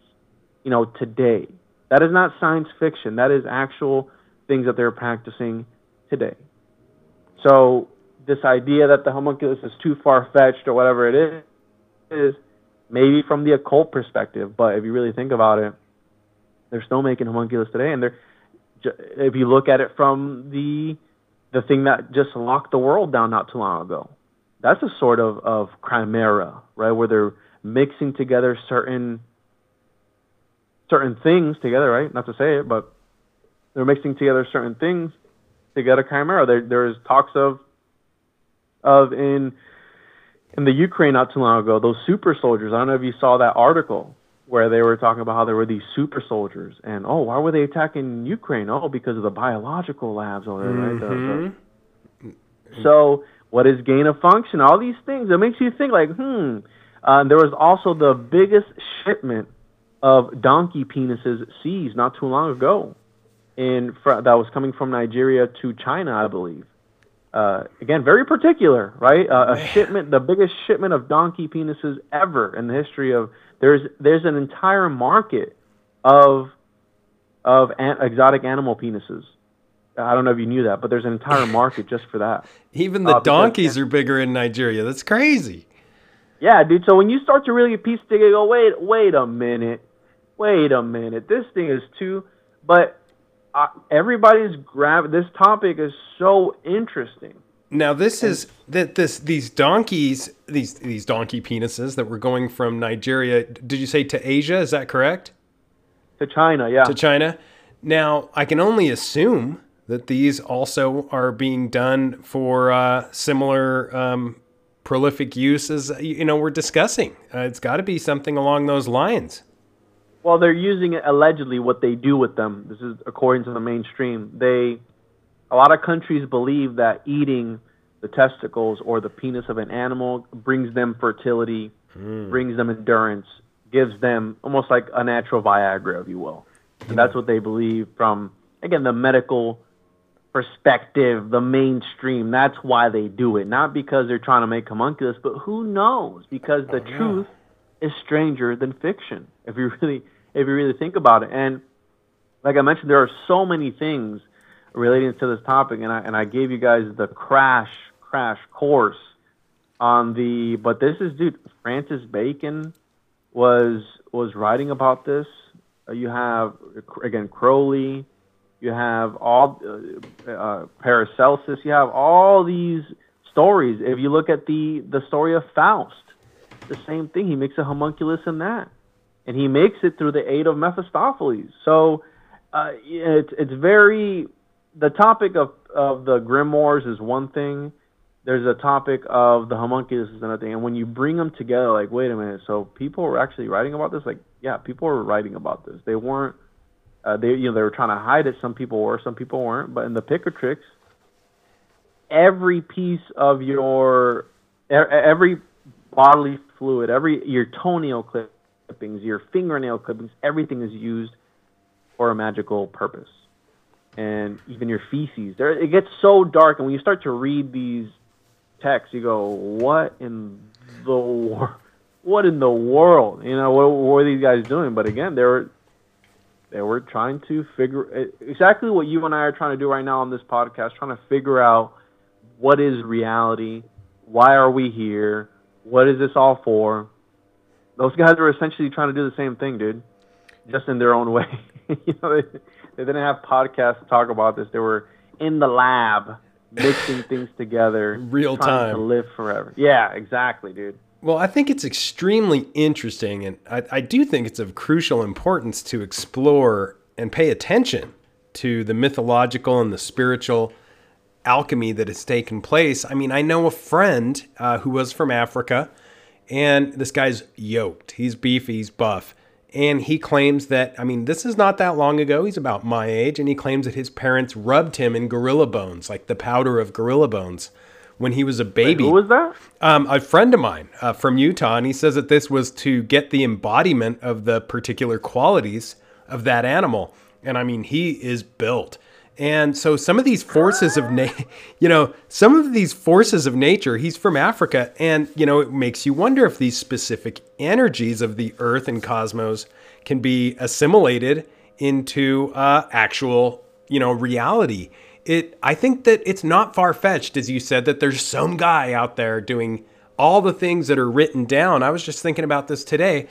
You know, today. That is not science fiction. That is actual things that they're practicing today. So this idea that the homunculus is too far fetched or whatever it is, is maybe from the occult perspective, but if you really think about it, they're still making homunculus today, and they're if you look at it from the the thing that just locked the world down not too long ago, that's a sort of of chimera, right? Where they're mixing together certain certain things together, right? Not to say it, but they're mixing together certain things to get a chimera. There, there's talks of of in in the Ukraine not too long ago, those super soldiers. I don't know if you saw that article where they were talking about how there were these super soldiers, and oh, why were they attacking Ukraine? Oh, because of the biological labs over there, right? Mm-hmm. so, what is gain of function? All these things. It makes you think, like, hmm. Uh, there was also the biggest shipment of donkey penises seized not too long ago, in fr- that was coming from Nigeria to China, I believe. Uh, again, very particular, right? Uh, a shipment, the biggest shipment of donkey penises ever in the history of. There's there's an entire market of of an, exotic animal penises. I don't know if you knew that, but there's an entire <laughs> market just for that. Even the Uh, because- donkeys are bigger in Nigeria. That's crazy. Yeah, dude. So when you start to really piece together, go, wait, wait a minute, wait a minute. This thing is too. But uh, everybody's grab. This topic is so interesting. Now this is that this these donkeys these these donkey penises that were going from Nigeria. Did you say to Asia? Is that correct? To China, yeah. To China. Now I can only assume that these also are being done for uh, similar um, prolific use as you know we're discussing. Uh, it's got to be something along those lines. Well, they're using it allegedly. What they do with them, this is according to the mainstream. They, a lot of countries believe that eating the testicles or the penis of an animal brings them fertility, hmm. brings them endurance, gives them almost like a natural Viagra, if you will. And that's what they believe from again the medical perspective, the mainstream. That's why they do it, not because they're trying to make homunculus, but who knows? Because the truth is stranger than fiction. If you <laughs> really, if you really think about it, and like I mentioned, there are so many things relating to this topic, and I and I gave you guys the crash crash course on the. But this is, dude, Francis Bacon was was writing about this. Uh, you have again Crowley. You have all uh, uh, Paracelsus. You have all these stories. If you look at the the story of Faust, the same thing. He makes a homunculus in that, and he makes it through the aid of Mephistopheles. So uh, it's it's very the topic of of the grimoires is one thing. There's a topic of the homunculus is another thing, and when you bring them together, like wait a minute, so people were actually writing about this. Like yeah, people were writing about this. They weren't. Uh, they you know they were trying to hide it. Some people were, some people weren't. But in the Picatrix, every piece of your every bodily fluid, every your toenail clippings, your fingernail clippings, everything is used for a magical purpose. And even your feces, there it gets so dark, and when you start to read these texts, you go, "What in the wor- what in the world?" You know, what, what are these guys doing? But again, they were they were trying to figure exactly what you and I are trying to do right now on this podcast, trying to figure out what is reality, why are we here, what is this all for? Those guys were essentially trying to do the same thing, dude, just in their own way. <laughs> you know, they, they didn't have podcasts to talk about this. They were in the lab mixing <laughs> things together, Real time to live forever. Yeah, exactly, dude. Well, I think it's extremely interesting, and I, I do think it's of crucial importance to explore and pay attention to the mythological and the spiritual alchemy that has taken place. I mean, I know a friend uh, who was from Africa, and this guy's yoked. He's beefy, he's buff. And he claims that, I mean, this is not that long ago. He's about my age, and he claims that his parents rubbed him in gorilla bones, like the powder of gorilla bones, when he was a baby. Who was that? Um, a friend of mine uh, from Utah, and he says that this was to get the embodiment of the particular qualities of that animal. And I mean, he is built. And so some of these forces of na- <laughs> you know, some of these forces of nature, he's from Africa and you know, it makes you wonder if these specific energies of the earth and cosmos can be assimilated into uh, actual, you know, reality. It I think that it's not far-fetched as you said that there's some guy out there doing all the things that are written down. I was just thinking about this today.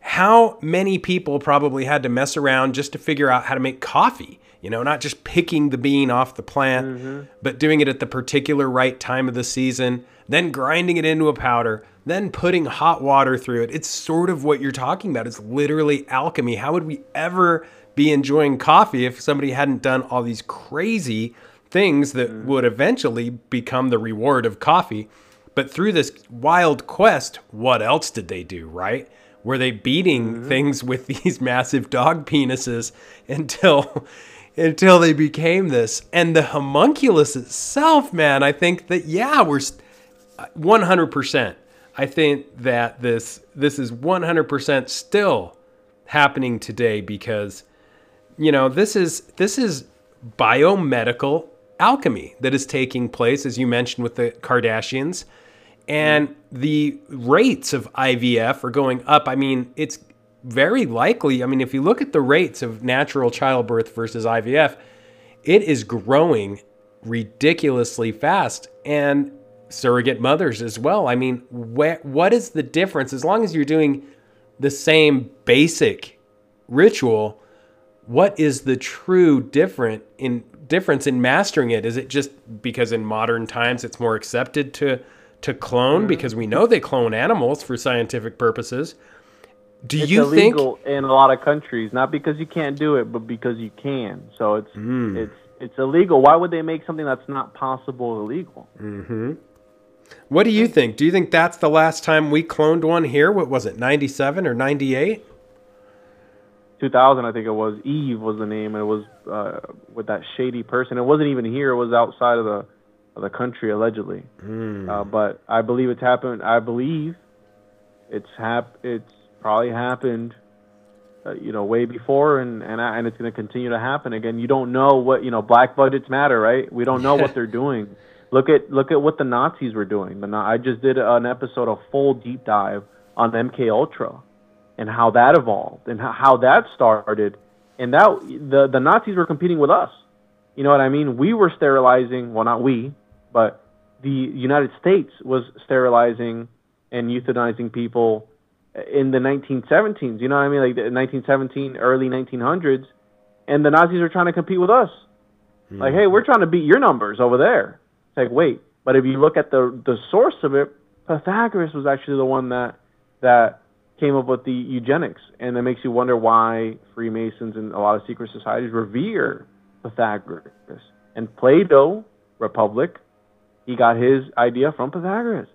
How many people probably had to mess around just to figure out how to make coffee? You know, not just picking the bean off the plant, mm-hmm. but doing it at the particular right time of the season, then grinding it into a powder, then putting hot water through it. It's sort of what you're talking about. It's literally alchemy. How would we ever be enjoying coffee if somebody hadn't done all these crazy things that mm. would eventually become the reward of coffee? But through this wild quest, what else did they do, right? Were they beating mm-hmm. things with <laughs> these massive dog penises until until they became this? And the homunculus itself, man, I think that yeah, we're 100%. Uh, I think that this this is 100% still happening today because you know, this is this is biomedical alchemy that is taking place as you mentioned with the Kardashians and the rates of IVF are going up. I mean, it's very likely. I mean, if you look at the rates of natural childbirth versus IVF, it is growing ridiculously fast. And surrogate mothers as well. I mean, wh- what is the difference? As long as you're doing the same basic ritual, what is the true different in difference in mastering it? Is it just because in modern times it's more accepted to to clone mm-hmm. because we know they clone animals for scientific purposes. Do it's you illegal think in a lot of countries, not because you can't do it, but because you can. So it's mm. it's it's illegal. Why would they make something that's not possible illegal? Mm-hmm. What do you think? Do you think that's the last time we cloned one here? What was it, 97 or 98? 2000, I think it was. Eve was the name, and it was uh, with that shady person. It wasn't even here. It was outside of the of the country allegedly. Mm. Uh, but I believe it's happened. I believe it's hap- It's probably happened. Uh, you know, way before, and and and it's going to continue to happen again. You don't know what you know. Black budgets matter, right? We don't know what they're <laughs> doing. Look at look at what the Nazis were doing. The, I just did an episode, a full deep dive on MK Ultra, and how that evolved and how, how that started, and that the the Nazis were competing with us. You know what I mean? We were sterilizing. Well, not we but the United States was sterilizing and euthanizing people in the 1917s. You know what I mean? Like the 1917, early 1900s, and the Nazis are trying to compete with us. Mm. Like, hey, we're trying to beat your numbers over there. It's like, wait, but if you look at the the source of it, Pythagoras was actually the one that that came up with the eugenics, and that makes you wonder why Freemasons and a lot of secret societies revere Pythagoras and Plato, Republic, he got his idea from Pythagoras.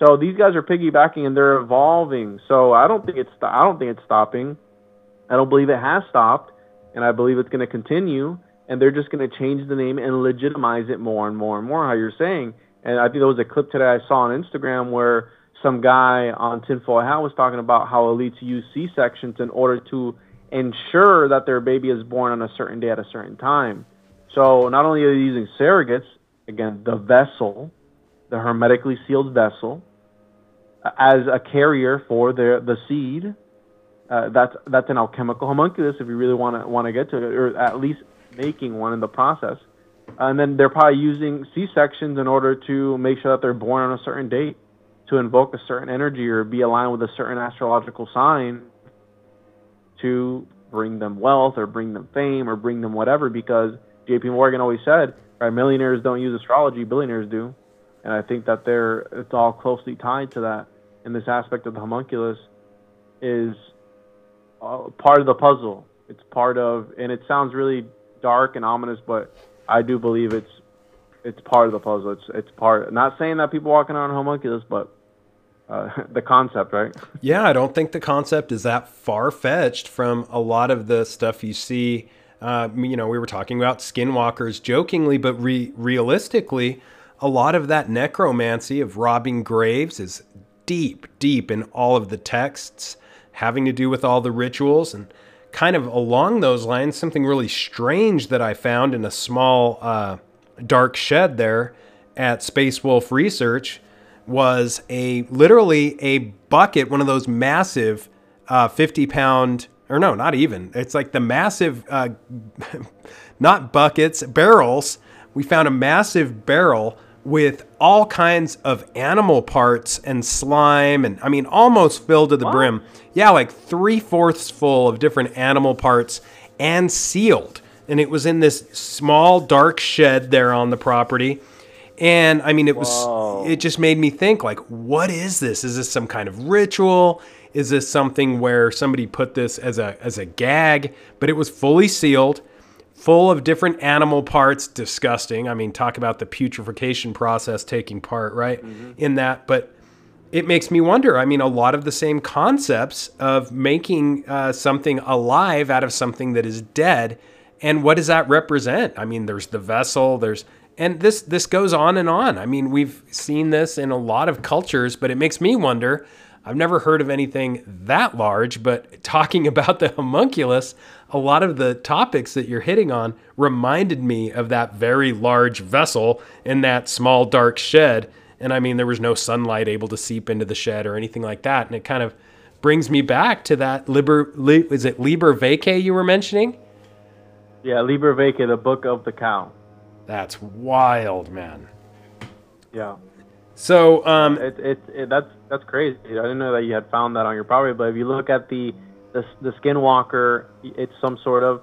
So these guys are piggybacking and they're evolving. So I don't think it's I don't think it's stopping. I don't believe it has stopped, and I believe it's going to continue. And they're just going to change the name and legitimize it more and more and more. How you're saying, and I think there was a clip today I saw on Instagram where some guy on Tinfoil Hat was talking about how elites use C sections in order to ensure that their baby is born on a certain day at a certain time. So not only are they using surrogates, again, the vessel, the hermetically sealed vessel, as a carrier for the the seed. Uh, that's that's an alchemical homunculus if you really want to want to get to it, or at least making one in the process. And then they're probably using C sections in order to make sure that they're born on a certain date, to invoke a certain energy or be aligned with a certain astrological sign, to bring them wealth or bring them fame or bring them whatever. Because J.P. Morgan always said Right? Millionaires don't use astrology, billionaires do. And I think that they're it's all closely tied to that. And this aspect of the homunculus is uh, part of the puzzle. It's part of, and it sounds really dark and ominous, but I do believe it's it's part of the puzzle. It's it's part. Not saying that people walking around homunculus, but uh, <laughs> the concept, right? Yeah, I don't think the concept is that far fetched from a lot of the stuff you see uh, you know, we were talking about skinwalkers jokingly, but re- realistically, a lot of that necromancy of robbing graves is deep, deep in all of the texts having to do with all the rituals. And kind of along those lines, something really strange that I found in a small uh, dark shed there at Space Wolf Research was a literally a bucket, one of those massive uh, 50 pound or no, not even. It's like the massive, uh, <laughs> not buckets, barrels. We found a massive barrel with all kinds of animal parts and slime, and I mean, almost filled to the brim. Yeah, like three fourths full of different animal parts and sealed. And it was in this small, dark shed there on the property. And I mean, it was, Whoa. it just made me think, like, what is this? Is this some kind of ritual? Is this something where somebody put this as a as a gag? But it was fully sealed, full of different animal parts. Disgusting. I mean, talk about the putrefaction process taking part, right? In that, but it makes me wonder. I mean, a lot of the same concepts of making uh, something alive out of something that is dead, and what does that represent? I mean, there's the vessel, there's and this this goes on and on. I mean, we've seen this in a lot of cultures, but it makes me wonder. I've never heard of anything that large, but talking <laughs> about the homunculus, a lot of the topics that you're hitting on reminded me of that very large vessel in that small dark shed. And I mean, there was no sunlight able to seep into the shed or anything like that. And it kind of brings me back to that Liber, li, is it Liber Vaccae you were mentioning? Yeah, Liber Vaccae, the book of the cow. That's wild, man. Yeah. So, um, It, it, it, that's that's crazy. I didn't know that you had found that on your property. But if you look at the the, the skinwalker, it's some sort of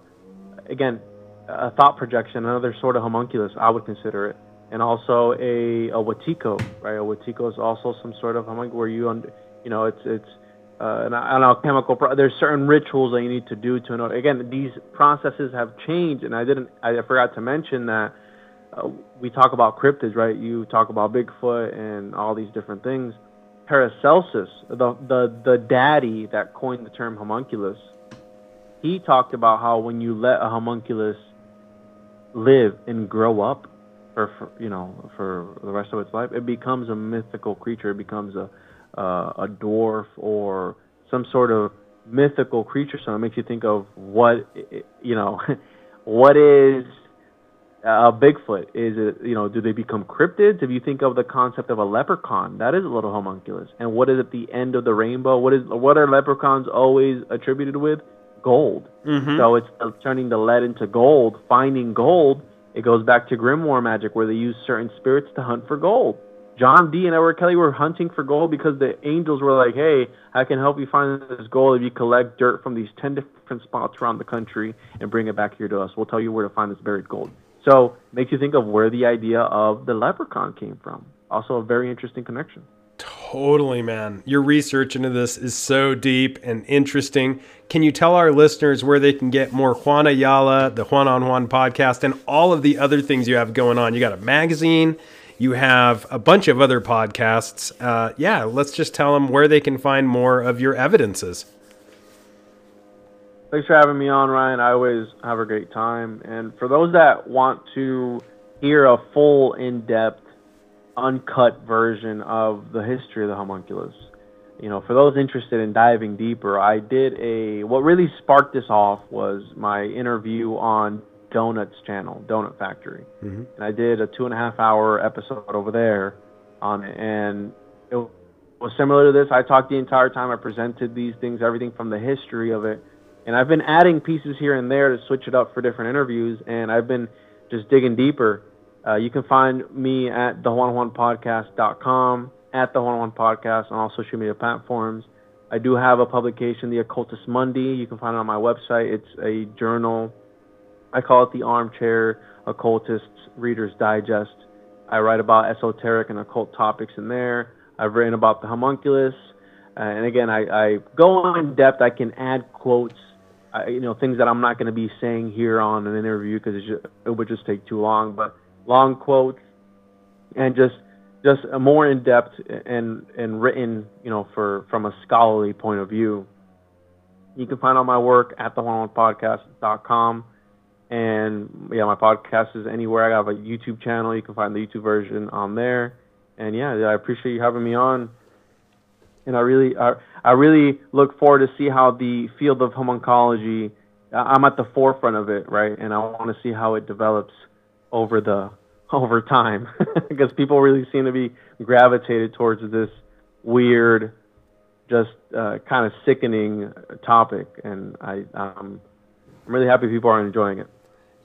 again a thought projection, another sort of homunculus. I would consider it, and also a a wetiko, right? A wetiko is also some sort of homunculus where you under, you know it's it's uh, an, an alchemical. Pro- there's certain rituals that you need to do to know. Again, these processes have changed, and I didn't. I forgot to mention that uh, we talk about cryptids, right? You talk about Bigfoot and all these different things. Paracelsus, the the the daddy that coined the term homunculus, he talked about how when you let a homunculus live and grow up for, for you know for the rest of its life, it becomes a mythical creature. It becomes a uh, a dwarf or some sort of mythical creature. So it makes you think of what you know, <laughs> what is a Bigfoot? Is it you know, do they become cryptids? If you think of the concept of a leprechaun, that is a little homunculus. And what is at the end of the rainbow? What is what are leprechauns always attributed with? Gold. mhm. So it's uh, turning the lead into gold, finding gold. It goes back to grimoire magic where they use certain spirits to hunt for gold. John Dee and Edward Kelly were hunting for gold because the angels were like, "Hey, I can help you find this gold if you collect dirt from these ten different spots around the country and bring it back here to us. We'll tell you where to find this buried gold." So, makes you think of where the idea of the leprechaun came from. Also, a very interesting connection. Totally, man. Your research into this is so deep and interesting. Can you tell our listeners where they can get more Juan Ayala, the Juan on Juan podcast, and all of the other things you have going on? You got a magazine, you have a bunch of other podcasts. Uh, yeah, let's just tell them where they can find more of your evidences. Thanks for having me on, Ryan. I always have a great time. And for those that want to hear a full, in depth, uncut version of the history of the homunculus, you know, for those interested in diving deeper, I did a. What really sparked this off was my interview on Donuts channel, Donut Factory. Mhm. And I did a two and a half hour episode over there on it. And it was similar to this. I talked the entire time. I presented these things, everything from the history of it. And I've been adding pieces here and there to switch it up for different interviews. And I've been just digging deeper. Uh, you can find me at the podcast.com, at the One Podcast on all social media platforms. I do have a publication, The Occultist Monday. You can find it on my website. It's a journal. I call it the Armchair Occultists Reader's Digest. I write about esoteric and occult topics in there. I've written about the homunculus. Uh, and again, I, I go on in depth. I can add quotes, I, you know, things that I'm not going to be saying here on an interview because it would just take too long. But long quotes and just just a more in depth and and written, you know, for from a scholarly point of view. You can find all my work at theonepodcast.com. And yeah, my podcast is anywhere. I have a YouTube channel. You can find the YouTube version on there. And yeah, I appreciate you having me on. And I really, I, I really look forward to see how the field of homuncology. I'm at the forefront of it, right? And I want to see how it develops over the <laughs> over time, <laughs> because people really seem to be gravitated towards this weird, just uh, kind of sickening topic. And I, um, I'm really happy people are enjoying it.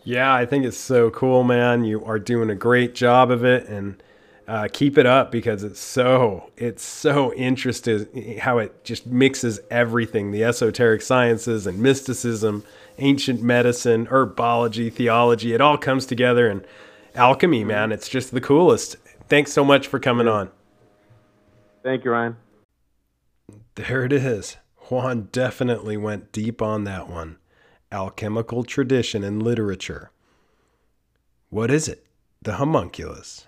Yeah, I think it's so cool, man. You are doing a great job of it. And Uh, keep it up because it's so it's so interesting how it just mixes everything the esoteric sciences and mysticism ancient medicine herbology theology. It all comes together and alchemy man. It's just the coolest. Thanks so much for coming on. Thank you, Ryan. there it is. Juan definitely went deep on that one. Alchemical tradition and literature. What is it? The homunculus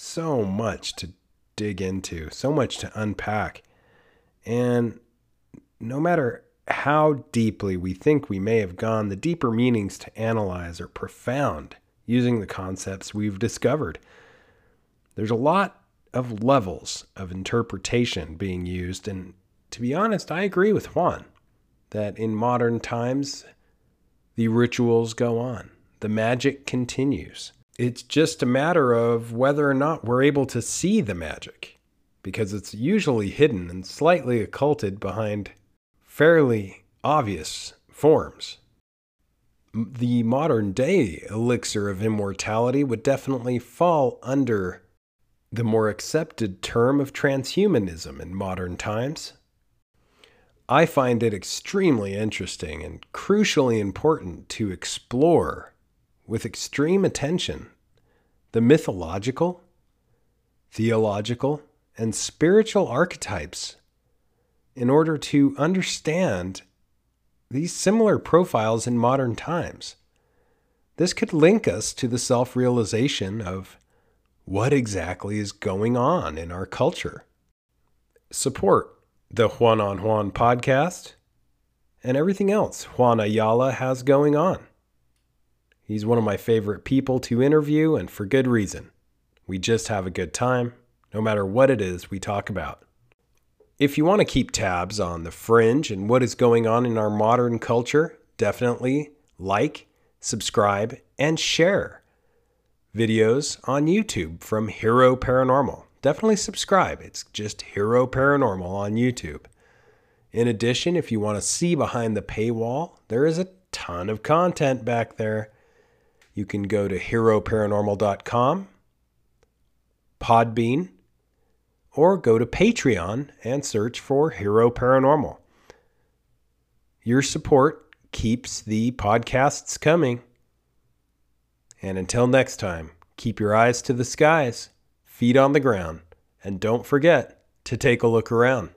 so much to dig into, so much to unpack. And no matter how deeply we think we may have gone, the deeper meanings to analyze are profound using the concepts we've discovered. There's a lot of levels of interpretation being used, and to be honest, I agree with Juan that in modern times, the rituals go on, the magic continues it's just a matter of whether or not we're able to see the magic, because it's usually hidden and slightly occulted behind fairly obvious forms. The modern day elixir of immortality would definitely fall under the more accepted term of transhumanism in modern times. I find it extremely interesting and crucially important to explore with extreme attention the mythological, theological, and spiritual archetypes in order to understand these similar profiles in modern times. This could link us to the self realization of what exactly is going on in our culture. Support the Juan on Juan podcast and everything else Juan Ayala has going on. He's one of my favorite people to interview, and for good reason. We just have a good time, no matter what it is we talk about. If you want to keep tabs on the fringe and what is going on in our modern culture, definitely like, subscribe, and share videos on YouTube from Hero Paranormal. Definitely subscribe. It's just Hero Paranormal on YouTube. In addition, if you want to see behind the paywall, there is a ton of content back there you can go to heroparanormal.com, Podbean, or go to Patreon and search for Hero Paranormal. Your support keeps the podcasts coming. And until next time, keep your eyes to the skies, feet on the ground, and don't forget to take a look around.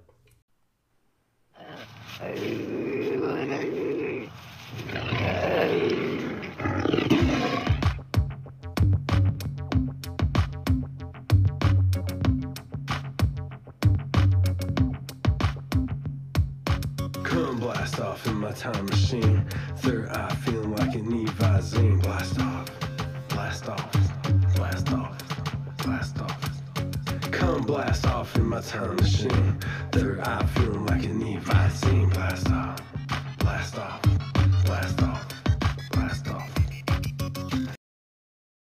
my time machine. Third eye feeling like an need Blast off, blast off, blast off, blast off. Come blast off in my time machine. Third eye feeling like an need Blast off, blast off, blast off.